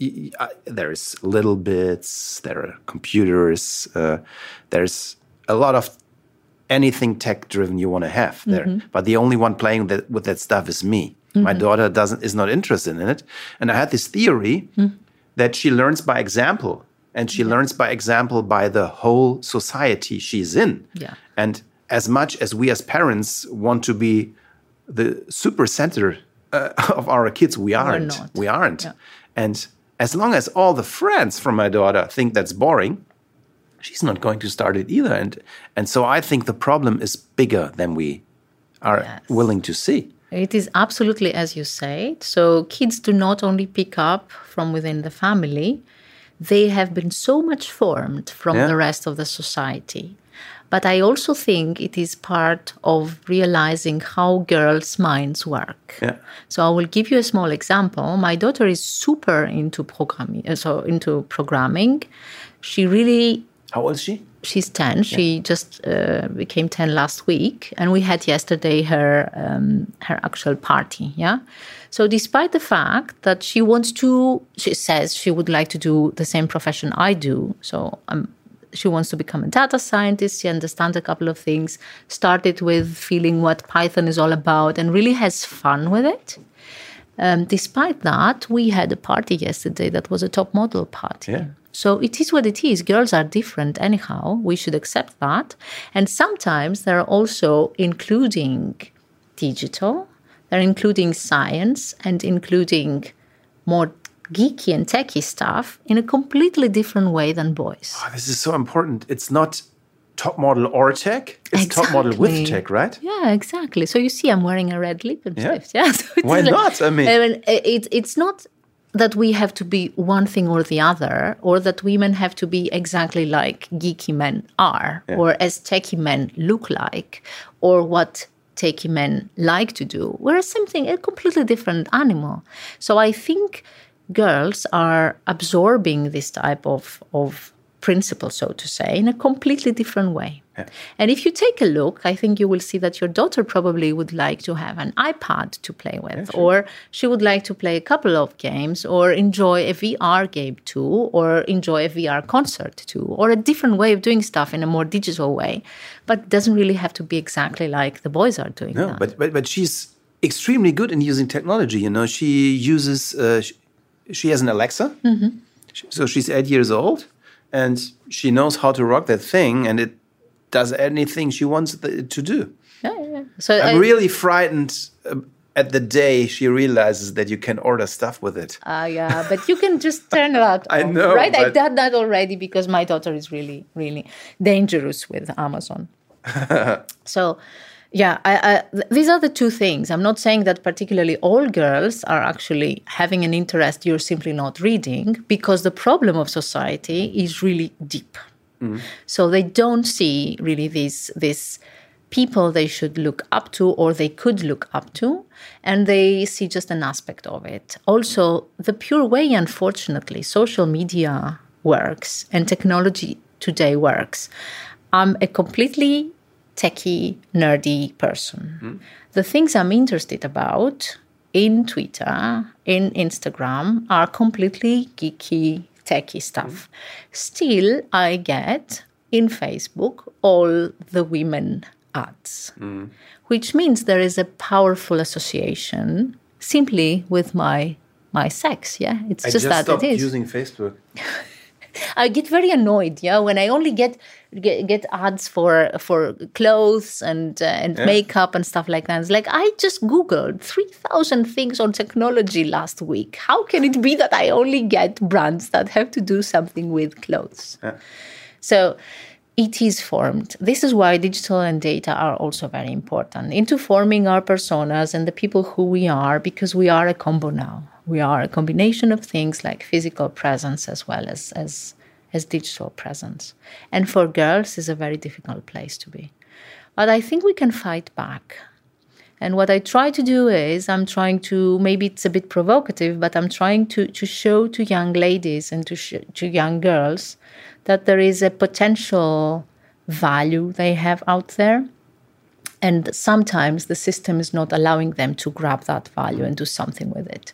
I- there's little bits, there are computers, uh, there's a lot of anything tech driven you want to have there. Mm-hmm. But the only one playing that, with that stuff is me. My daughter doesn't is not interested in it, and I had this theory that she learns by example, and she learns by example by the whole society she's in. Yeah. And as much as we as parents want to be the super center uh, of our kids, we aren't. We aren't. And as long as all the friends from my daughter think that's boring, she's not going to start it either. And and so I think the problem is bigger than we are Yes. willing to see. It is absolutely as you say. So kids do not only pick up from within the family, they have been so much formed from Yeah. the rest of the society. But I also think it is part of realizing how girls' minds work. Yeah. So I will give you a small example. My daughter is super into programming, uh, so into programming. She really How old is she? She's 10 she just uh, became 10 last week and we had yesterday her um, her actual party yeah? So despite the fact that she wants to she says she would like to do the same profession i do so um, she wants to become a data scientist. She understands a couple of things. Started with feeling what python is all about and really has fun with it. Um, despite that, we had a party yesterday that was a top model party. Yeah. So it is what it is. Girls are different, anyhow. We should accept that. And sometimes they're also including digital, they're including science, and including more geeky and techy stuff in a completely different way than boys. Oh, this is so important. It's not top model or tech. It's top model with tech, right? Yeah, exactly. So you see, I'm wearing a red lipstick. Yeah. So it's Why not? I mean- it, it's not that we have to be one thing or the other, or that women have to be exactly like geeky men are, or as techie men look like, or what techie men like to do. We're something a completely different animal. So I think girls are absorbing this type of of principle, so to say, in a completely different way. And if you take a look, I think you will see that your daughter probably would like to have an iPad to play with, or she would like to play a couple of games, or enjoy a VR game too, or enjoy a VR concert too, or a different way of doing stuff in a more digital way. But it doesn't really have to be exactly like the boys are doing No, but, but but she's extremely good in using technology. You know, she uses uh, she, she has an Alexa, She- so she's eight years old, and she knows how to rock that thing, and it does anything she wants it to do. Yeah, yeah, yeah. So I'm I- really frightened uh, at the day she realizes that you can order stuff with it. Ah, yeah, but you can just turn that I know, right? I've done that already because my daughter is really, really dangerous with Amazon. so Yeah, I, I, these are the two things. I'm not saying that particularly all girls are actually having an interest you're simply not reading, because the problem of society is really deep. Mm-hmm. So they don't see really these these people they should look up to or they could look up to, and they see just an aspect of it. Also, the pure way, unfortunately, social media works and technology today works. I'm a completely techie, nerdy person. The things I'm interested about in Twitter, in Instagram, are completely geeky, techie stuff. Still, I get in Facebook all the women ads, which means there is a powerful association simply with my my sex. Yeah, it's I just, just that it is. using Facebook. I get very annoyed, yeah, when I only get get, get ads for for clothes and uh, and makeup and stuff like that. It's like I just googled three thousand things on technology last week. How can it be that I only get brands that have to do something with clothes? So it is formed. This is why digital and data are also very important into forming our personas and the people who we are, because we are a combo now. We are a combination of things like physical presence as well as as, as digital presence. And for girls is a very difficult place to be. But I think we can fight back. And what I try to do is I'm trying to maybe it's a bit provocative, but I'm trying to to show to young ladies and to sh- to young girls that there is a potential value they have out there. And sometimes the system is not allowing them to grab that value and do something with it.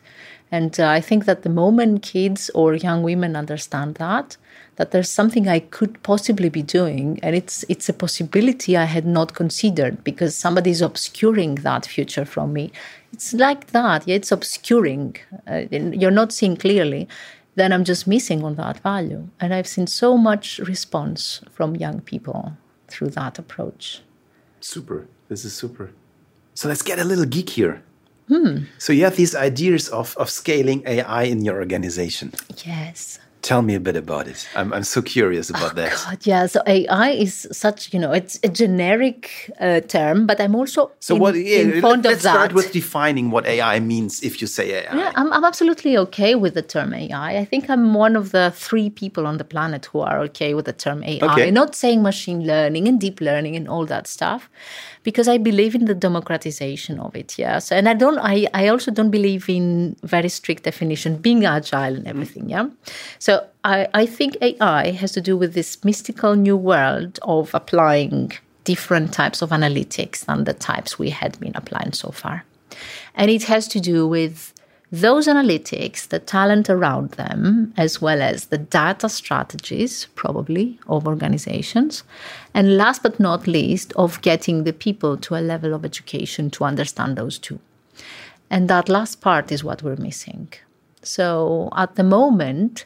And uh, I think that the moment kids or young women understand that, that there's something I could possibly be doing, and it's it's a possibility I had not considered because somebody is obscuring that future from me. It's like that, yeah. It's obscuring. Uh, you're not seeing clearly. Then I'm just missing on that value, and I've seen so much response from young people through that approach. Super. This is super. So let's get a little geek here. Hmm. So you have these ideas of, of scaling AI in your organization. Yes. Tell me a bit about it. I'm, I'm so curious about that. God, yeah. So AI is such, you know, it's a generic uh, term, but I'm also So in, what? Yeah, in fond let's of that. start with defining what AI means. If you say AI, Yeah, I'm, I'm absolutely okay with the term AI. I think I'm one of the three people on the planet who are okay with the term AI. Okay. Not saying machine learning and deep learning and all that stuff, because I believe in the democratization of it. Yes, and I don't. I, I also don't believe in very strict definition, being agile and everything. Yeah, so I I think AI has to do with this mystical new world of applying different types of analytics than the types we had been applying so far. And it has to do with those analytics, the talent around them, as well as the data strategies, probably, of organizations. And last but not least, of getting the people to a level of education to understand those two. And that last part is what we're missing. So at the moment,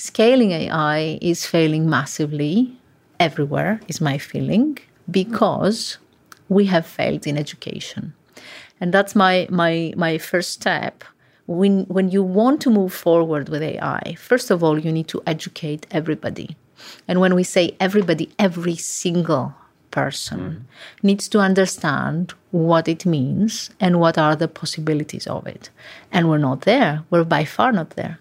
scaling AI is failing massively everywhere, is my feeling, because we have failed in education. And that's my, my, my first step. When, when you want to move forward with AI, first of all, you need to educate everybody. And when we say everybody, every single person mm-hmm. needs to understand what it means and what are the possibilities of it. And we're not there. We're by far not there.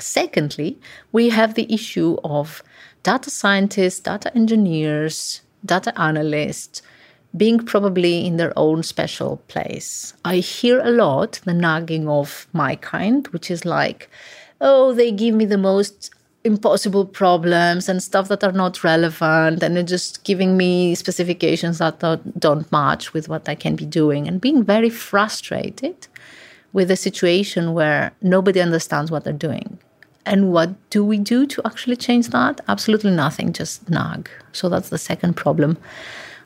Secondly, we have the issue of data scientists, data engineers, data analysts being probably in their own special place. I hear a lot the nagging of my kind, which is like, oh, they give me the most impossible problems and stuff that are not relevant and they're just giving me specifications that don't, don't match with what I can be doing and being very frustrated with a situation where nobody understands what they're doing. And what do we do to actually change that? Absolutely nothing, just nag. So that's the second problem.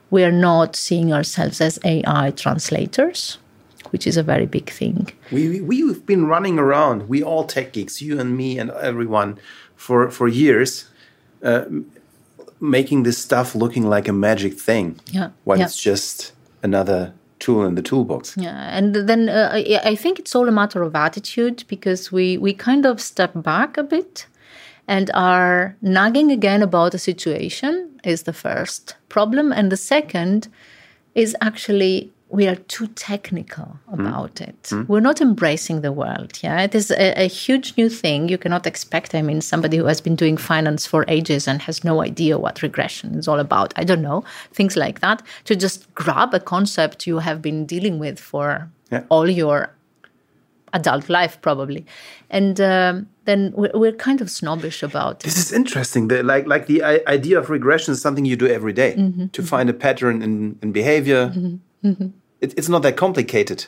We are not seeing ourselves as AI translators, which is a very big thing. we we've been running around. We all tech geeks, you and me and everyone, for for years, uh, making this stuff looking like a magic thing. Yeah, When yeah. it's just another tool in the toolbox. Yeah, and then uh, I think it's all a matter of attitude because we we kind of step back a bit and are nagging again about a situation is the first problem, and the second is actually we are too technical about it. Hmm? Hmm? We're not embracing the world. Yeah, it is a, a, huge new thing. You cannot expect. I mean, somebody who has been doing finance for ages and has no idea what regression is all about. I don't know things like that. To just grab a concept you have been dealing with for Yeah. all your adult life, probably, and um, then we're, we're kind of snobbish about it. This is interesting. The, like, like the idea of regression is something you do every day mm-hmm. to find a pattern in, in behavior. Mm-hmm. It, it's not that complicated.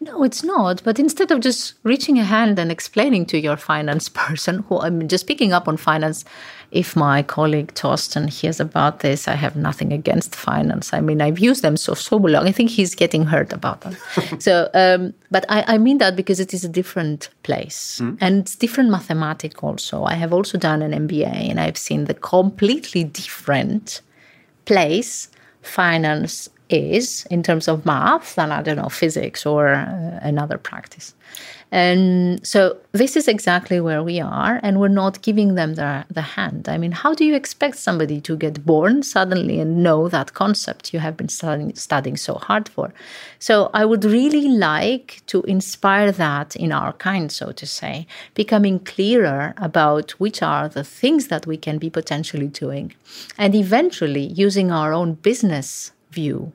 No, it's not. But instead of just reaching a hand and explaining to your finance person, who I'm just picking up on finance, if my colleague Torsten hears about this, I have nothing against finance. I mean, I've used them so so long. I think he's getting hurt about that. so, um, but I, I mean that because it is a different place and it's different mathematics also. I have also done an MBA and I've seen the completely different place finance is in terms of math than I don't know physics or uh, another practice. And so this is exactly where we are, and we're not giving them the, the hand. I mean, how do you expect somebody to get born suddenly and know that concept you have been studying, studying so hard for? So I would really like to inspire that in our kind, so to say, becoming clearer about which are the things that we can be potentially doing, and eventually using our own business view.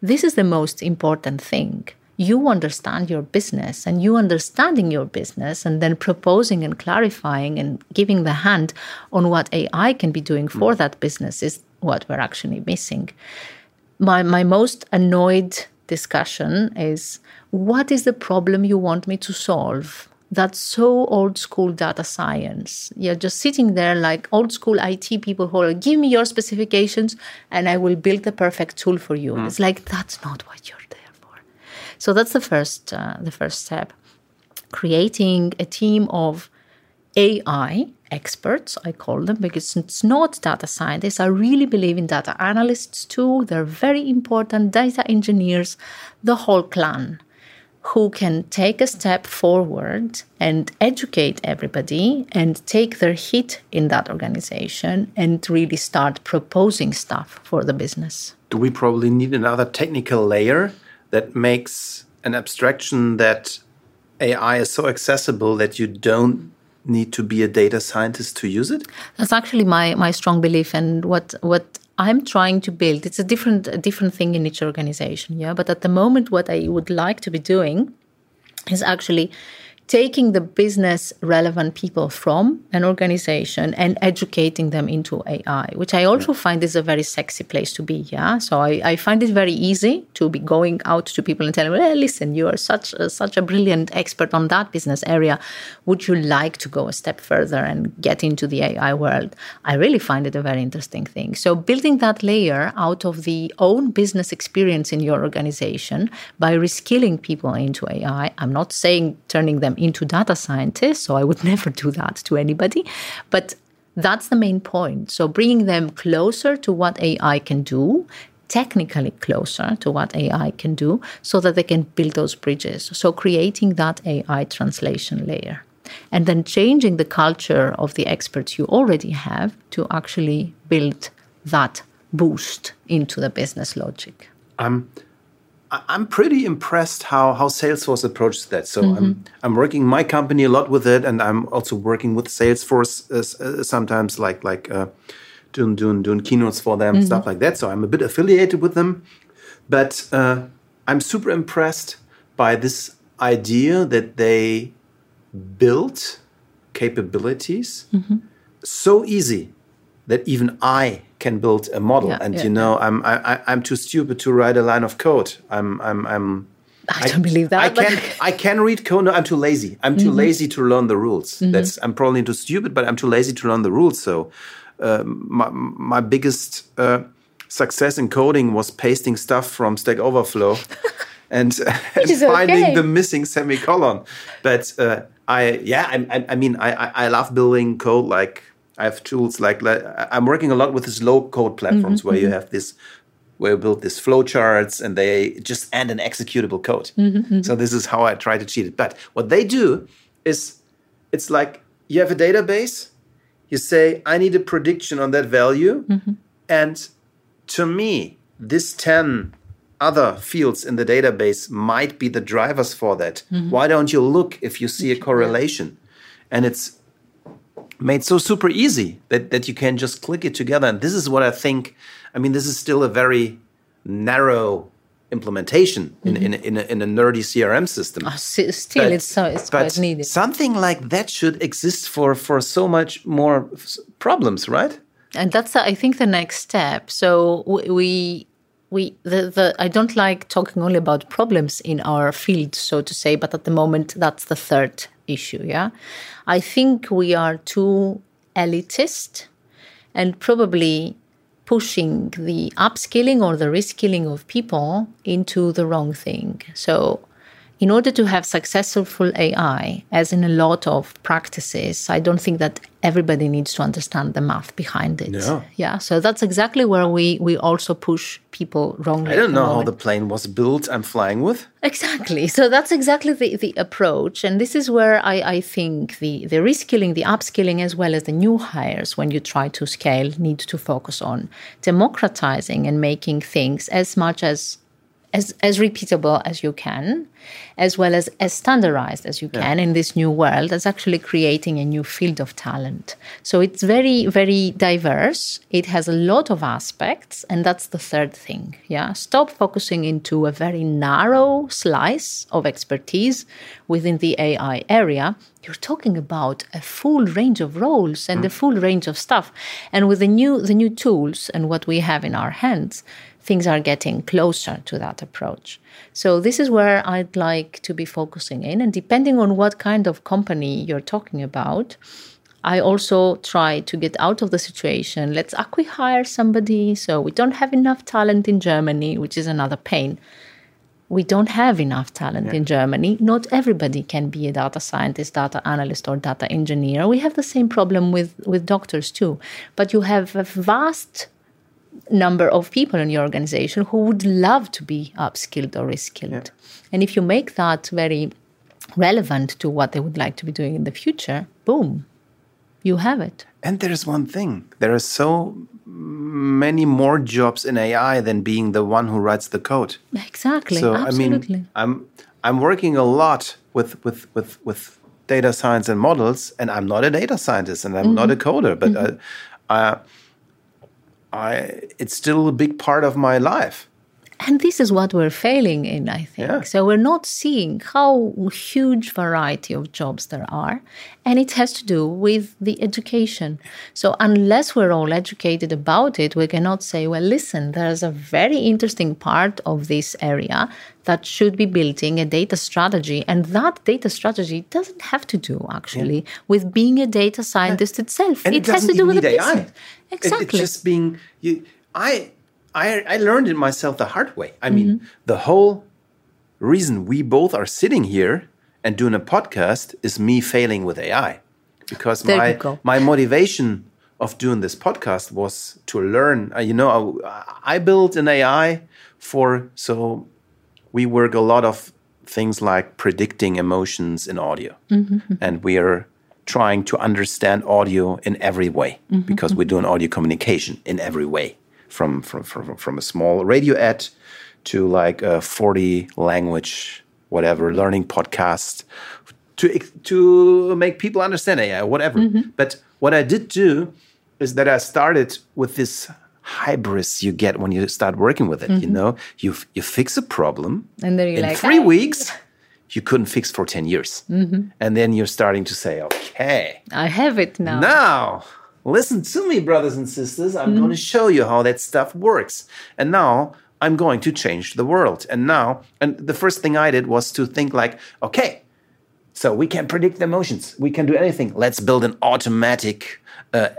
This is the most important thing. You understand your business and you understanding your business and then proposing and clarifying and giving the hand on what AI can be doing for mm. that business is what we're actually missing. My, my most annoyed discussion is what is the problem you want me to solve? That's so old school data science. You're just sitting there like old school IT people who are give me your specifications and I will build the perfect tool for you. It's like that's not what you're there for. So that's the first uh, the first step. Creating a team of AI experts, I call them, because it's not data scientists. I really believe in data analysts too. They're very important, data engineers, the whole clan who can take a step forward and educate everybody and take their hit in that organization and really start proposing stuff for the business. Do we probably need another technical layer that makes an abstraction that AI is so accessible that you don't need to be a data scientist to use it? That's actually my my strong belief, and what what I'm trying to build. It's a different a different thing in each organization, yeah. But at the moment, what I would like to be doing is actually taking the business relevant people from an organization and educating them into AI, which I also find is a very sexy place to be. Yeah, so I, I find it very easy to be going out to people and telling them, well, listen, you are such a, such a brilliant expert on that business area. Would you like to go a step further and get into the AI world? I really find it a very interesting thing. So building that layer out of the own business experience in your organization by reskilling people into AI. I'm not saying turning them into data scientists, so I would never do that to anybody, but that's the main point. So bringing them closer to what AI can do, technically closer to what AI can do, so that they can build those bridges. So creating that AI translation layer. And then changing the culture of the experts you already have to actually build that boost into the business logic. I- I'm pretty impressed how how Salesforce approaches that. So I'm I'm working my company a lot with it, and I'm also working with Salesforce uh, uh, sometimes, like like uh, doing doing doing keynotes for them, stuff like that. So I'm a bit affiliated with them, but uh, I'm super impressed by this idea that they built capabilities so easy that even I can build a model. Yeah, and yeah, you know, I'm I, I- I'm too stupid to write a line of code. I'm I'm I'm. I don't believe that. I can I can read code. No, I'm too lazy. I'm too lazy to learn the rules. That's I'm probably too stupid, but I'm too lazy to learn the rules. So um, my my biggest uh, success in coding was pasting stuff from Stack Overflow. And, and finding okay. the missing semicolon, but uh, I yeah I, I, I mean I, I I love building code like I have tools like like- I'm working a lot with these low code platforms mm-hmm, where you mm-hmm. have this where you build these flowcharts and they just end an executable code. Mm-hmm, so this is how I try to cheat it. But what they do is it's like you have a database, you say, I need a prediction on that value. And to me, this 10 other fields in the database might be the drivers for that. Why don't you look if you see a correlation? And it's made so super easy that, that you can just click it together. And this is what I think. I mean, this is still a very narrow implementation in, mm-hmm. in, in, a, in a nerdy CRM system. Ah, s- Still, But- it's so it's but quite needed. Something like that should exist for, for so much more problems, right? and that's i think the next step so we we the, the i don't like talking only about problems in our field so to say but at the moment that's the third issue yeah? I think we are too elitist and probably pushing the upskilling or the reskilling of people into the wrong thing. So in order to have successful AI, as in a lot of practices, I don't think that everybody needs to understand the math behind it. No. Yeah. So that's exactly where we we also push people wrongly. I don't know how the plane was built I'm flying with. Exactly. So that's exactly the, the approach. And this is where I, I think the, the reskilling, the upskilling, as well as the new hires, when you try to scale, need to focus on democratizing and making things as much as as, as repeatable as you can, as well as as standardized as you can in this new world, as actually creating a new field of talent. So it's very, very diverse. It has a lot of aspects, and that's the third thing. Yeah. Stop focusing into a very narrow slice of expertise within the AI area. You're talking about a full range of roles and a mm. full range of stuff. And with the new the new tools and what we have in our hands, things are getting closer to that approach. So this is where I'd like to be focusing in. And depending on what kind of company you're talking about, I also try to get out of the situation. Let's acqui-hire somebody. So we don't have enough talent in Germany, which is another pain. We don't have enough talent in Germany. Not everybody can be a data scientist, data analyst, or data engineer. We have the same problem with, with doctors too. But you have a vast number of people in your organization who would love to be upskilled or reskilled. And if you make that very relevant to what they would like to be doing in the future, boom, you have it. And there's one thing there are so many more jobs in AI than being the one who writes the code. Exactly. so absolutely. I mean, I'm I'm working a lot with with with with data science and models, and I'm not a data scientist and I'm not a Mm-hmm. coder, but uh, I, I it's still a big part of my life. And this is what we're failing in, I think. Yeah. So we're not seeing how huge variety of jobs there are, and it has to do with the education. So unless we're all educated about it, we cannot say, well, listen, there's a very interesting part of this area that should be building a data strategy, and that data strategy doesn't have to do actually with being a data scientist itself. and it, it, has to do with the AI. business. It- Exactly. it's just being you. I I I learned it myself the hard way. I mean, Mm-hmm. the whole reason we both are sitting here and doing a podcast is me failing with AI, because There my my motivation of doing this podcast was to learn. Uh, you know, I, I built an AI for so we work a lot of things like predicting emotions in audio and we are trying to understand audio in every way because we're doing audio communication in every way from from from, from a small radio ad to like a 40 language whatever learning podcast to to make people understand AI whatever. Mm-hmm. But what I did do is that I started with this hybris you get when you start working with it you mm-hmm. know? You you fix a problem And then you're in like, three "Ah." weeks you couldn't fix for 10 years. Mm-hmm. And then you're starting to say okay. I have it now. now listen to me brothers and sisters. I'm going to show you how that stuff works. And now i'm going to change the world. And now and the first thing i did was to think like okay so we can predict the emotions. We can do anything. Let's build an automatic uh,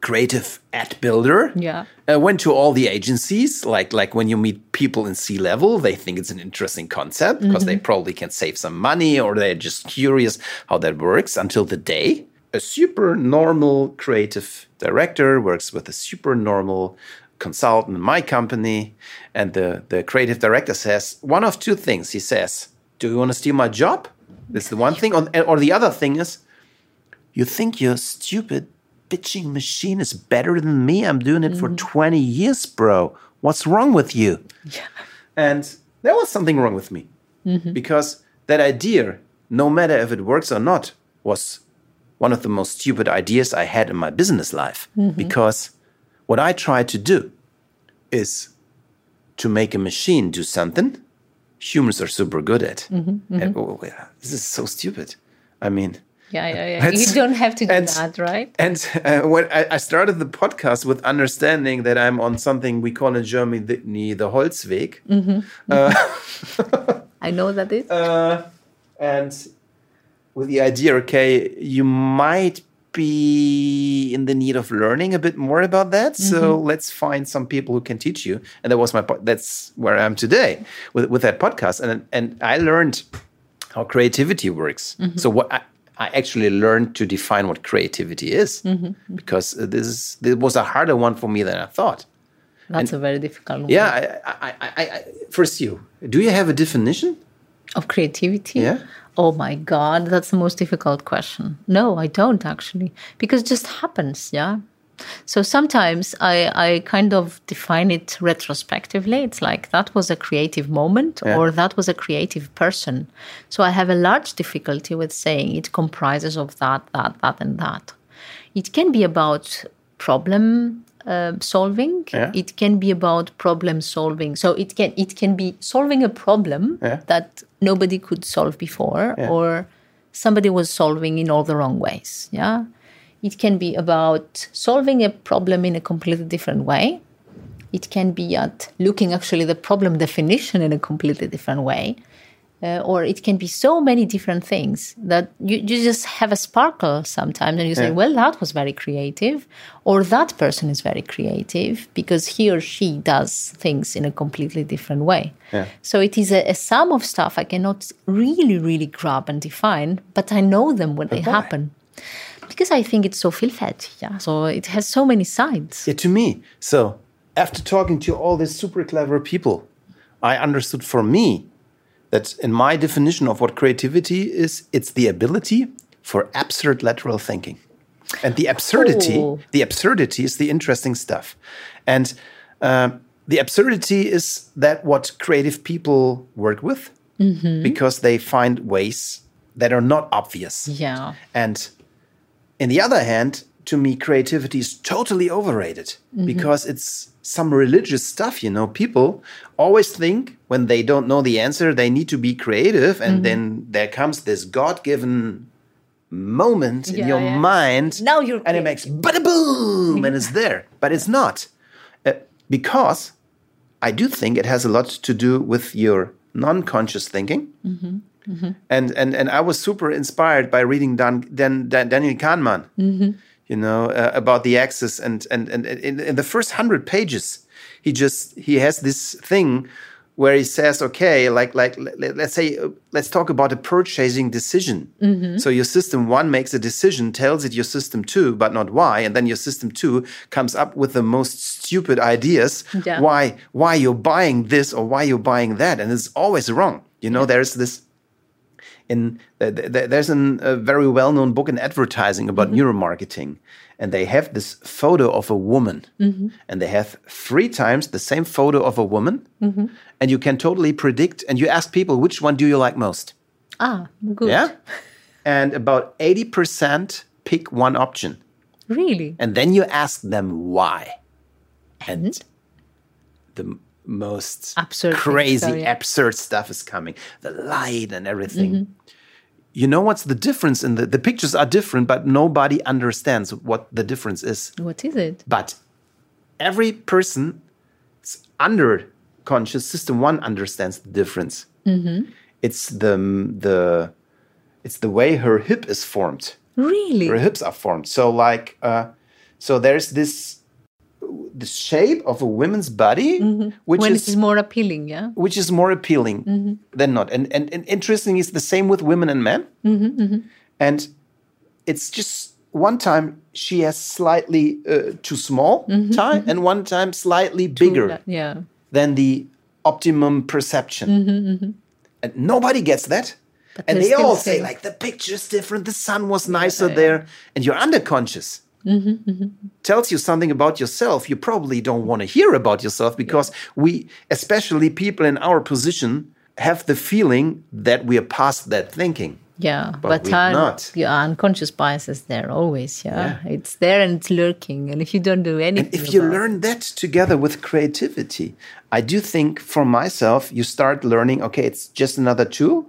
creative ad builder. Yeah. uh, went to all the agencies like like when you meet people in C level they think it's an interesting concept because they probably can save some money or they're just curious how that works until the day a super normal creative director works with a super normal consultant in my company and the the creative director says one of two things he says do you want to steal my job this is the one thing or, or the other thing is you think your stupid bitching machine is better than me? I'm doing it for mm-hmm. 20 years, bro. What's wrong with you? yeah. And there was something wrong with me mm-hmm. because that idea, no matter if it works or not, was one of the most stupid ideas I had in my business life. Mm-hmm. Because what I try to do is to make a machine do something humans are super good at. Mm-hmm, mm-hmm. And, oh, this is so stupid. I mean, Yeah, yeah, yeah. You don't have to do and- that, right? and uh, when I, I started the podcast with understanding that I'm on something we call in Germany the, the Holzweg, uh, I know that it. uh, and with the idea, okay, you might be in the need of learning a bit more about that. So mm-hmm. let's find some people who can teach you. And that was my po- that's where I am today with with that podcast. And and I learned how creativity works. Mm-hmm. So what I, I actually learned to define what creativity is mm-hmm. because uh, this is this was a harder one for me than I thought. That's a very difficult one. Yeah, I, I, I, I, first you. Do you have a definition? Of creativity? Yeah. Oh my God, that's the most difficult question. No, I don't actually, because it just happens. Yeah. So sometimes I, I kind of define it retrospectively. It's like that was a creative moment Yeah. or that was a creative person. So I have a large difficulty with saying it comprises of that, that, that, and that. It can be about problem uh, solving. Yeah. It can be about problem solving. So it can it can be solving a problem Yeah. that nobody could solve before, Yeah. or somebody was solving in all the wrong ways. Yeah, it can be about solving a problem in a completely different way. It can be at looking actually the problem definition in a completely different way. Uh, or it can be so many different things that you, you just have a sparkle sometimes and you say, Yeah. well, that was very creative, or that person is very creative because he or she does things in a completely different way. Yeah. So it is a, a sum of stuff I cannot really, really grab and define, but I know them when they why? happen. Because I think it's so vielfältig, yeah. So it has so many sides. Yeah, to me. So after talking to all these super clever people, I understood for me that in my definition of what creativity is, it's the ability for absurd lateral thinking. And the absurdity, Oh. the absurdity is the interesting stuff. And uh, the absurdity is that what creative people work with because they find ways that are not obvious. Yeah. And in the other hand, to me, creativity is totally overrated because it's some religious stuff. You know, people always think when they don't know the answer, they need to be creative. And then there comes this God given moment in your yeah. mind. Now you're And it makes bada boom and it's there. But it's not. Uh, because I do think it has a lot to do with your non conscious thinking. And, and and I was super inspired by reading Dan, Dan, Dan, Daniel Kahneman, you know, uh, about the axis. And and and in, in the first hundred pages, he just he has this thing where he says, okay, like like let, let's say let's talk about a purchasing decision. Mm-hmm. So your system one makes a decision, tells it your system two, but not why, and then your system two comes up with the most stupid ideas Yeah. why why you're buying this or why you're buying that, and it's always wrong. You know, there's this in th- th- there's an, a very well-known book in advertising about mm-hmm. neuromarketing and they have this photo of a woman. Mm-hmm. And they have three times the same photo of a woman. Mm-hmm. And you can totally predict and you ask people which one do you like most? Ah, good. yeah? And about 80% pick one option. Really? and then you ask them why. And? the m- most Absurd crazy so, yeah. absurd stuff is coming the light and everything you know what's the difference in the the pictures are different but nobody understands what the difference is What is it? but every person under conscious system one understands the difference it's the the it's the way her hip is formed Really? her hips are formed. So like, uh, so there's this the shape of a woman's body, mm-hmm. which when is, more appealing, yeah? which is more appealing mm-hmm. than not. And, and and interesting is the same with women and men. Mm-hmm, and it's just one time she has slightly uh, too small time, and one time slightly bigger Yeah. than the optimum perception. And nobody gets that. and they all say, say- like, the picture's different, the sun was nicer there. And you're underconscious. Mm-hmm, mm-hmm. tells you something about yourself, you probably don't want to hear about yourself because we, especially people in our position, have the feeling that we are past that thinking. Yeah, But but, we're not. your unconscious bias is there always. Yeah? it's there and it's lurking. And if you don't do anything, And if you learn that together with creativity, I do think for myself, you start learning, okay, it's just another tool.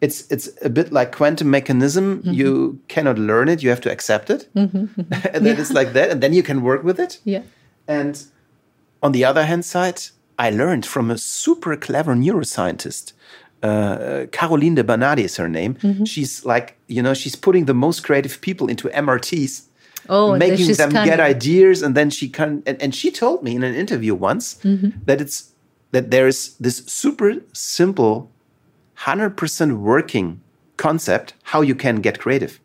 It's it's a bit like quantum mechanism. Mm-hmm. You cannot learn it, you have to accept it. and then it's like that, and then you can work with it. yeah, And on the other hand side, I learned from a super clever neuroscientist. Uh, Caroline de Bernardi is her name. Mm-hmm. She's like, you know, she's putting the most creative people into MRTs, Oh, making them get ideas, and then she can. And, and she told me in an interview once Mm-hmm. that it's that there is this super simple, hundred percent working concept how you can get creative.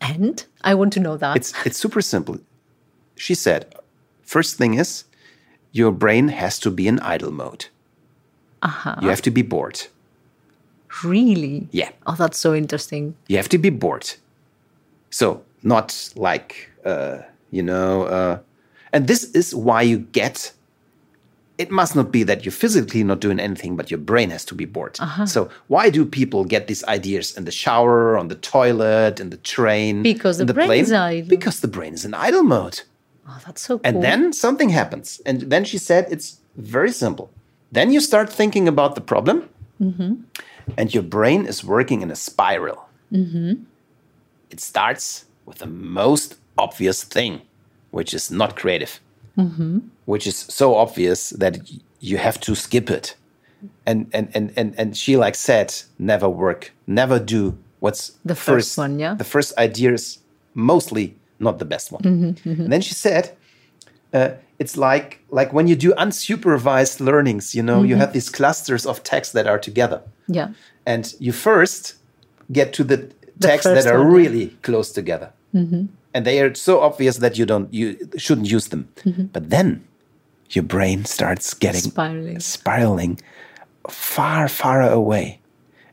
and I want to know that. It's it's super simple. She said, first thing is, your brain has to be in idle mode. Uh-huh. You have to be bored. really. Yeah. Oh, that's so interesting. You have to be bored. So not like uh, you know, uh, and this is why you get. It must not be that you're physically not doing anything, but your brain has to be bored. Uh-huh. So why do people get these ideas in the shower, on the toilet, in the train, Because in the brain plane? is idle. Because the brain is in idle mode. Oh, that's so cool. And then something happens. And then she said, it's very simple. Then you start thinking about the problem, and your brain is working in a spiral. It starts with the most obvious thing, which is not creative, Mm-hmm. which is so obvious that you have to skip it. And, and, and, and, and she like said, never work, never do what's The first one, yeah? The first idea is mostly not the best one. Mm-hmm, mm-hmm. And then she said, uh, it's like like when you do unsupervised learnings you know you have these clusters of text that are together yeah. and you first get to the, texts first that are one, really close together and they are so obvious that you don't you shouldn't use them mm-hmm. but then your brain starts getting Spiraling. spiraling far far away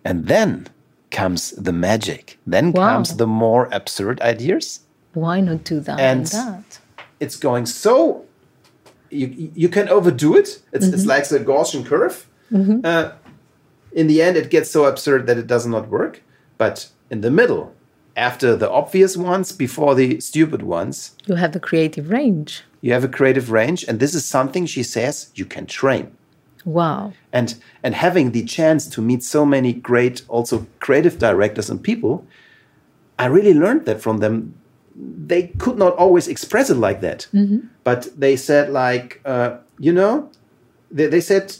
and then comes the magic then Wow. comes the more absurd ideas Why not do that And- and that? it's going so you you can overdo it. It's it's mm-hmm. like the Gaussian curve. Mm-hmm. Uh, in the end, it gets so absurd that it does not work. But in the middle, after the obvious ones, before the stupid ones, You have a creative range. you have a creative range, and this is something she says you can train. Wow. And and having the chance to meet so many great also creative directors and people, I really learned that from them. They could not always express it like that, but they said like uh, you know, they, they said.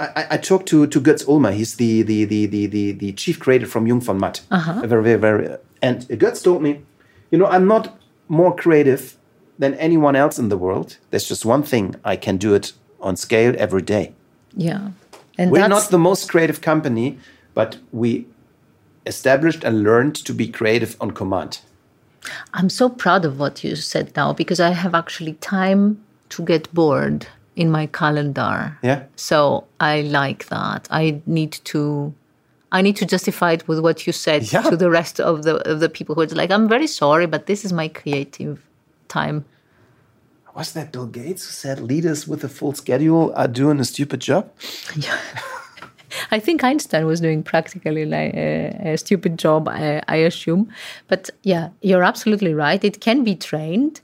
I, I- talked to to Götz Ulmer. He's the the the the the, the chief creator from Jung von Matt. Uh-huh. A Very very very. And Götz told me, you know, I'm not more creative than anyone else in the world. There's just one thing I can do it on scale every day. Yeah. And We're not the most creative company, but we established and learned to be creative on command. I'm so proud of what you said now because I have actually time to get bored in my calendar. Yeah. So I like that. I need to I need to justify it with what you said Yeah. to the rest of the of the people who are like, I'm very sorry, but this is my creative time. Was that Bill Gates who said leaders with a full schedule are doing a stupid job? Yeah. I think Einstein was doing practically like a, a stupid job, I, I assume. But yeah, you're absolutely right. It can be trained.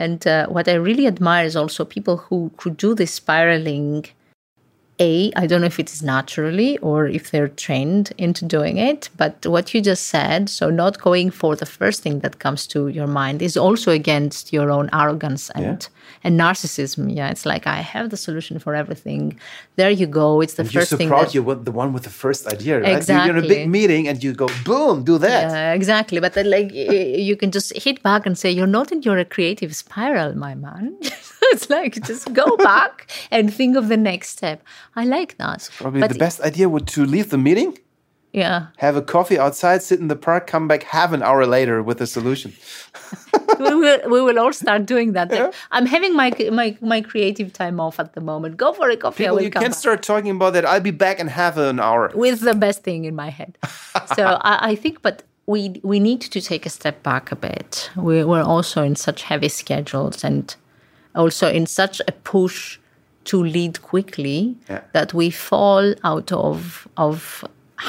And uh, what I really admire is also people who could do this spiraling. A, I don't know if it is naturally or if they're trained into doing it, but what you just said, so not going for the first thing that comes to your mind, is also against your own arrogance and and narcissism. Yeah, it's like I have the solution for everything. There you go. It's the You're first so thing. proud that- you're the one with the first idea, right? You're in a big meeting and you go, boom, do that. Yeah, exactly. But then, like, you can just hit back and say, "You're not in your creative spiral, my man." it's like just go back and think of the next step. I like that. Probably but the best idea would to leave the meeting, Yeah, have a coffee outside, sit in the park, come back half an hour later with a solution. we will. We will all start doing that. I'm having my my my creative time off at the moment. Go for a coffee. I People, you come can back. start talking about that. I'll be back in half an hour. with the best thing in my head. so I, I think, but we we need to take a step back a bit. We, we're also in such heavy schedules and also in such a push to lead quickly Yeah. that we fall out of of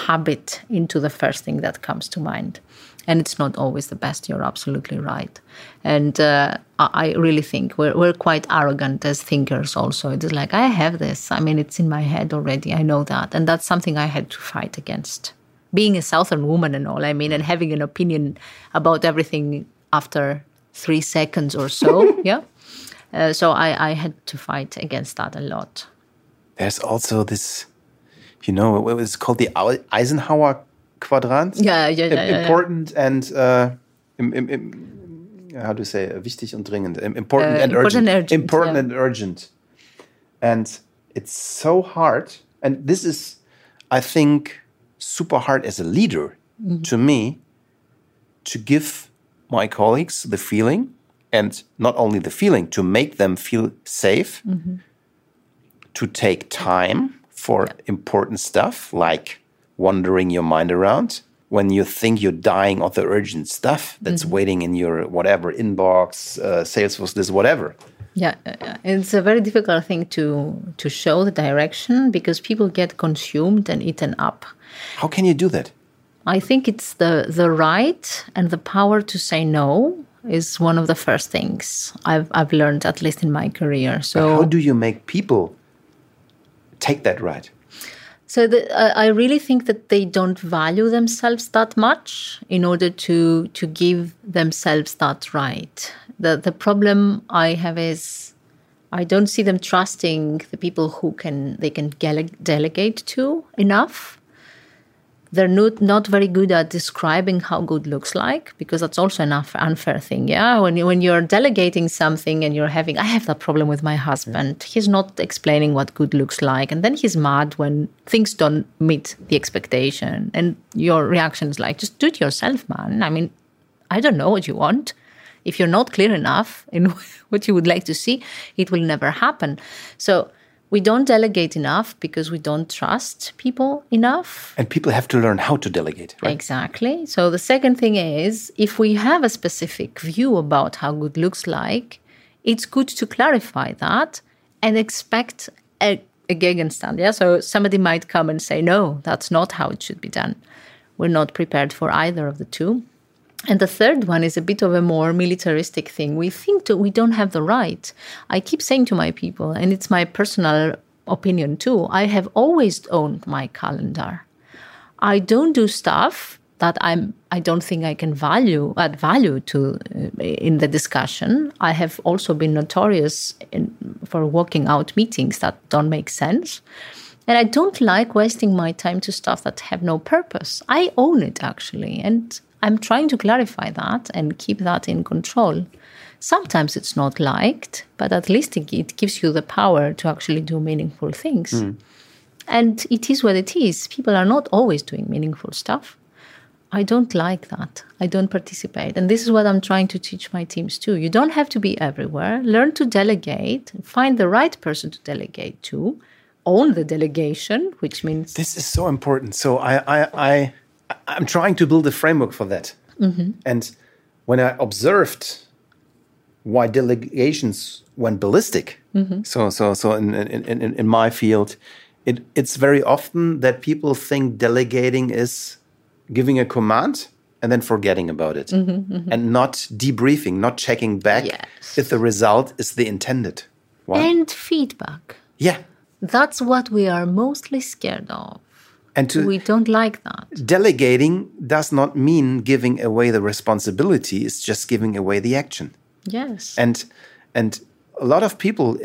habit into the first thing that comes to mind. And it's not always the best. You're absolutely right. And uh, I really think we're, we're quite arrogant as thinkers, also. It's like, I have this. I mean, it's in my head already. I know that. And that's something I had to fight against. Being a Southern woman and all, I mean, and having an opinion about everything after three seconds or so. yeah. Uh, so I, I had to fight against that a lot. There's also this, you know, was called the Eisenhower quadrant. Yeah, yeah, yeah, yeah, yeah. important and uh, im, im, im, how do you say wichtig und dringend important Uh, and important urgent and urgent, important yeah. and urgent and it's so hard and this is I think super hard as a leader Mm-hmm. to me to give my colleagues the feeling and not only the feeling to make them feel safe Mm-hmm. to take time for important stuff like wandering your mind around when you think you're dying of the urgent stuff that's Mm-hmm. waiting in your whatever inbox, uh, Salesforce, this whatever. Yeah, uh, uh, it's a very difficult thing to to show the direction because people get consumed and eaten up. How can you do that? I think it's the the right and the power to say no is one of the first things I've I've learned at least in my career. So How do you make people take that right? So the, uh, I really think that they don't value themselves that much in order to to give themselves that right. The the problem I have is I don't see them trusting the people who can they can dele- delegate to enough. They're not, not very good at describing how good looks like because that's also an unfair thing. Yeah, when you, when you're delegating something and you're having, I have that problem with my husband. He's not explaining what good looks like, and then he's mad when things don't meet the expectation. And your reaction is like, just do it yourself, man. I mean, I don't know what you want. If you're not clear enough in what you would like to see, it will never happen. So we don't delegate enough because we don't trust people enough. And people have to learn how to delegate, right? Exactly. So the second thing is if we have a specific view about how good looks like, it's good to clarify that and expect a, a gegenstand. Yeah. So somebody might come and say, no, that's not how it should be done. We're not prepared for either of the two. And the third one is a bit of a more militaristic thing. We think we don't have the right. I keep saying to my people, and it's my personal opinion too, I have always owned my calendar. I don't do stuff that I'm I don't think I can value add value to uh, in the discussion. I have also been notorious in, for walking out meetings that don't make sense. And I don't like wasting my time to stuff that have no purpose. I own it actually, and I'm trying to clarify that and keep that in control. Sometimes it's not liked, but at least it, gives you the power to actually do meaningful things. Hmm. And it is what it is. People are not always doing meaningful stuff. I don't like that. I don't participate. And this is what I'm trying to teach my teams too. You don't have to be everywhere. Learn to delegate, find the right person to delegate to, own the delegation, which means This is so important. So I, I, I, I'm trying to build a framework for that. Mm-hmm. And when I observed why delegations went ballistic, mm-hmm. so so so in in, in, in my field, it it's very often that people think delegating is giving a command and then forgetting about it, mm-hmm, and not debriefing, not checking back Yes. if the result is the intended one. and feedback. yeah, That's what we are mostly scared of. And to We don't like that. delegating does not mean giving away the responsibility it's just giving away the action. Yes. and and a lot of people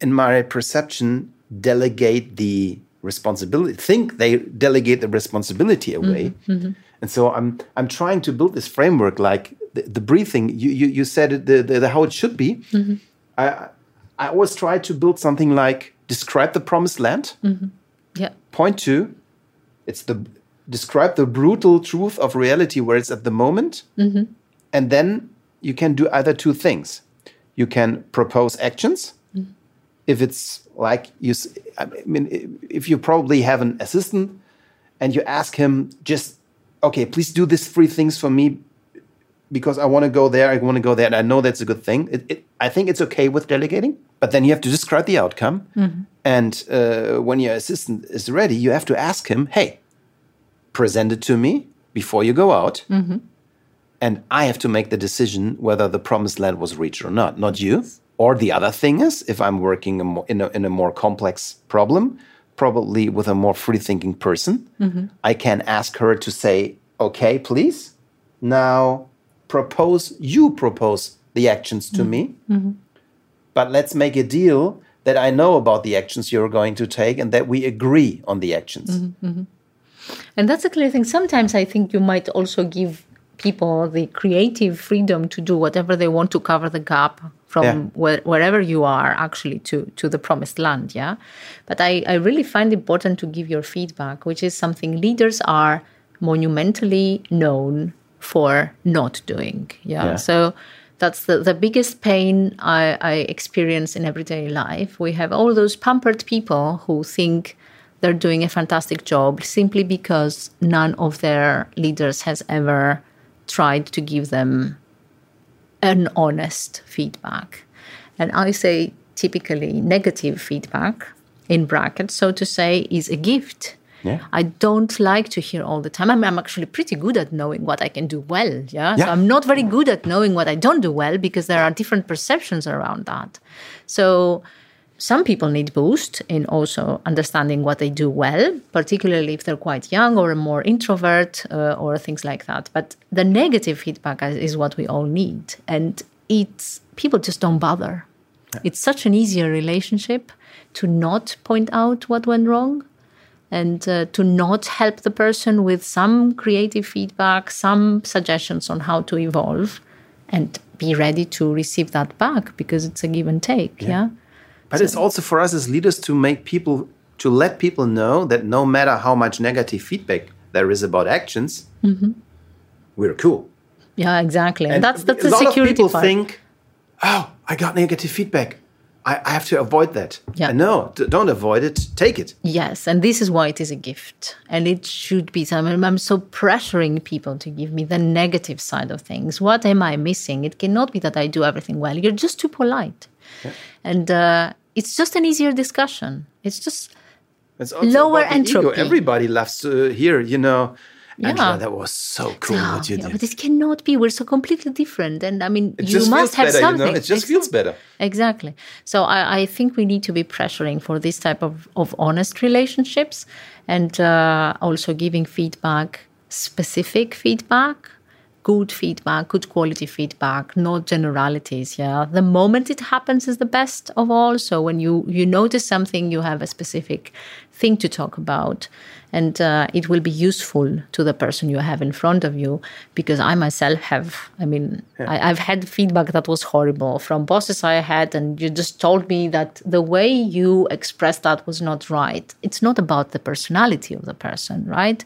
in my perception delegate the responsibility think they delegate the responsibility mm-hmm, away. Mm-hmm. and so i'm i'm trying to build this framework like the, the breathing you you, you said the, the, the how it should be. Mm-hmm. I i always try to build something like describe the promised land. Yeah. point two it's the describe the brutal truth of reality where it's at the moment mm-hmm. and then you can do either two things. You can propose actions. Mm-hmm. If it's like you I mean if you probably have an assistant and you ask him just okay, please do these three things for me because I want to go there, I want to go there, and I know that's a good thing. It, it, I think it's okay with delegating, but then you have to describe the outcome. Mm-hmm. And uh, when your assistant is ready, you have to ask him, hey, present it to me before you go out. Mm-hmm. And I have to make the decision whether the promised land was reached or not, not you. Or the other thing is, if I'm working in a, in a more complex problem, probably with a more free thinking person, mm-hmm. I can ask her to say, okay, please, now propose, you propose the actions to mm-hmm. me, mm-hmm. but let's make a deal that I know about the actions you're going to take and that we agree on the actions. Mm-hmm. And that's a clear thing. Sometimes I think you might also give people the creative freedom to do whatever they want to cover the gap from Yeah. where, wherever you are actually to, to the promised land. Yeah. But I, I really find important to give your feedback, which is something leaders are monumentally known for not doing. Yeah. Yeah. So that's the, the biggest pain I, I experience in everyday life. We have all those pampered people who think they're doing a fantastic job simply because none of their leaders has ever tried to give them an honest feedback. And I say typically negative feedback in brackets, so to say, is a gift. Yeah. I don't like to hear all the time. I'm, I'm actually pretty good at knowing what I can do well. Yeah? So I'm not very good at knowing what I don't do well because there are different perceptions around that. So some people need boost in also understanding what they do well, particularly if they're quite young or more introvert uh, or things like that. But the negative feedback is- is what we all need, and it's people just don't bother. It's such an easier relationship to not point out what went wrong and uh, to not help the person with some creative feedback, some suggestions on how to evolve, and be ready to receive that back because it's a give and take. yeah? But it's also for us as leaders to make people, to let people know that no matter how much negative feedback there is about actions, we're cool. Yeah, exactly. And that's that's a the lot security of people part. think, oh, I got negative feedback. I, I have to avoid that. Yeah. No, don't avoid it. Take it. yes, and this is why it is a gift, and it should be. So I'm, so pressuring people to give me the negative side of things. What am I missing? It cannot be that I do everything well. You're just too polite, and uh, it's just an easier discussion. It's just It's Lower the ego. entropy. Everybody loves to hear, you know, Angela, Yeah. that was so cool Oh, what you yeah, did. but it cannot be. We're so completely different, and I mean, It you must have better, something. you know. It just feels better. Exactly. So I, I think we need to be pressuring for this type of, of honest relationships and uh, also giving feedback, specific feedback, good feedback, good quality feedback, not generalities. Yeah. The moment it happens is the best of all. So when you, you notice something, you have a specific thing to talk about. And uh, it will be useful to the person you have in front of you because I myself have, I mean, I, I've had feedback that was horrible from bosses I had, and you just told me that the way you expressed that was not right. It's not about the personality of the person, right?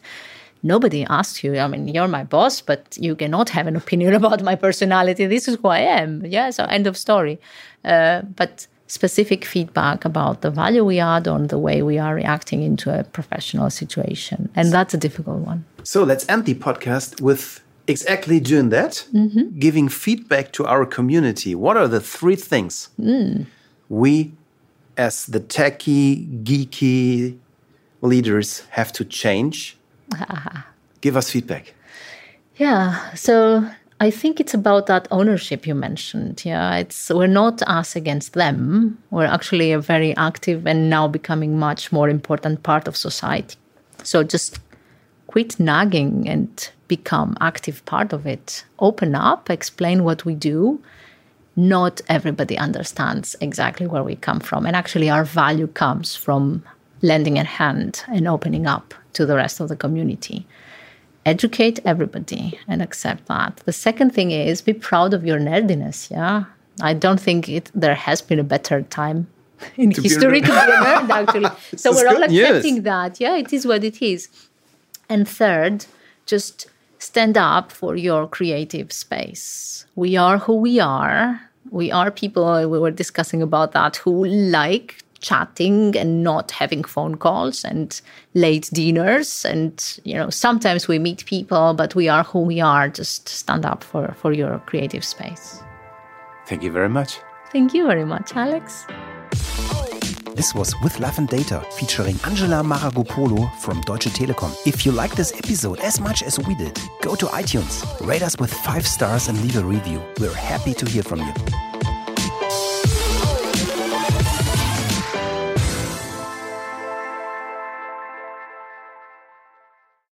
Nobody asked you. I mean, you're my boss, but you cannot have an opinion about my personality. This is who I am. Yeah, so end of story. Uh, but specific feedback about the value we add on the way we are reacting into a professional situation. And that's a difficult one. So let's end the podcast with exactly doing that, Mm-hmm. giving feedback to our community. What are the three things Mm. we, as the techie, geeky leaders, have to change? Give us feedback. Yeah. So I think it's about that ownership you mentioned. Yeah. It's we're not us against them. We're actually a very active and now becoming much more important part of society. So just quit nagging and become active part of it. Open up, explain what we do. Not everybody understands exactly where we come from. And actually our value comes from lending a hand and opening up to the rest of the community educate everybody and accept that. The second thing is be proud of your nerdiness. Yeah. I don't think it there has been a better time in be a history nerd. to be a nerd, actually. so we're all good news. accepting that. Yeah, it is what it is. And third, just stand up for your creative space. We are who we are. We are people, we were discussing about that, who like chatting and not having phone calls and late dinners and you know sometimes we meet people but we are who we are just stand up for for your creative space thank you very much thank you very much alex This was With Love and Data featuring Angela Maragopolo from Deutsche Telekom. If you like this episode as much as we did, go to iTunes, rate us with five stars and leave a review. We're happy to hear from you.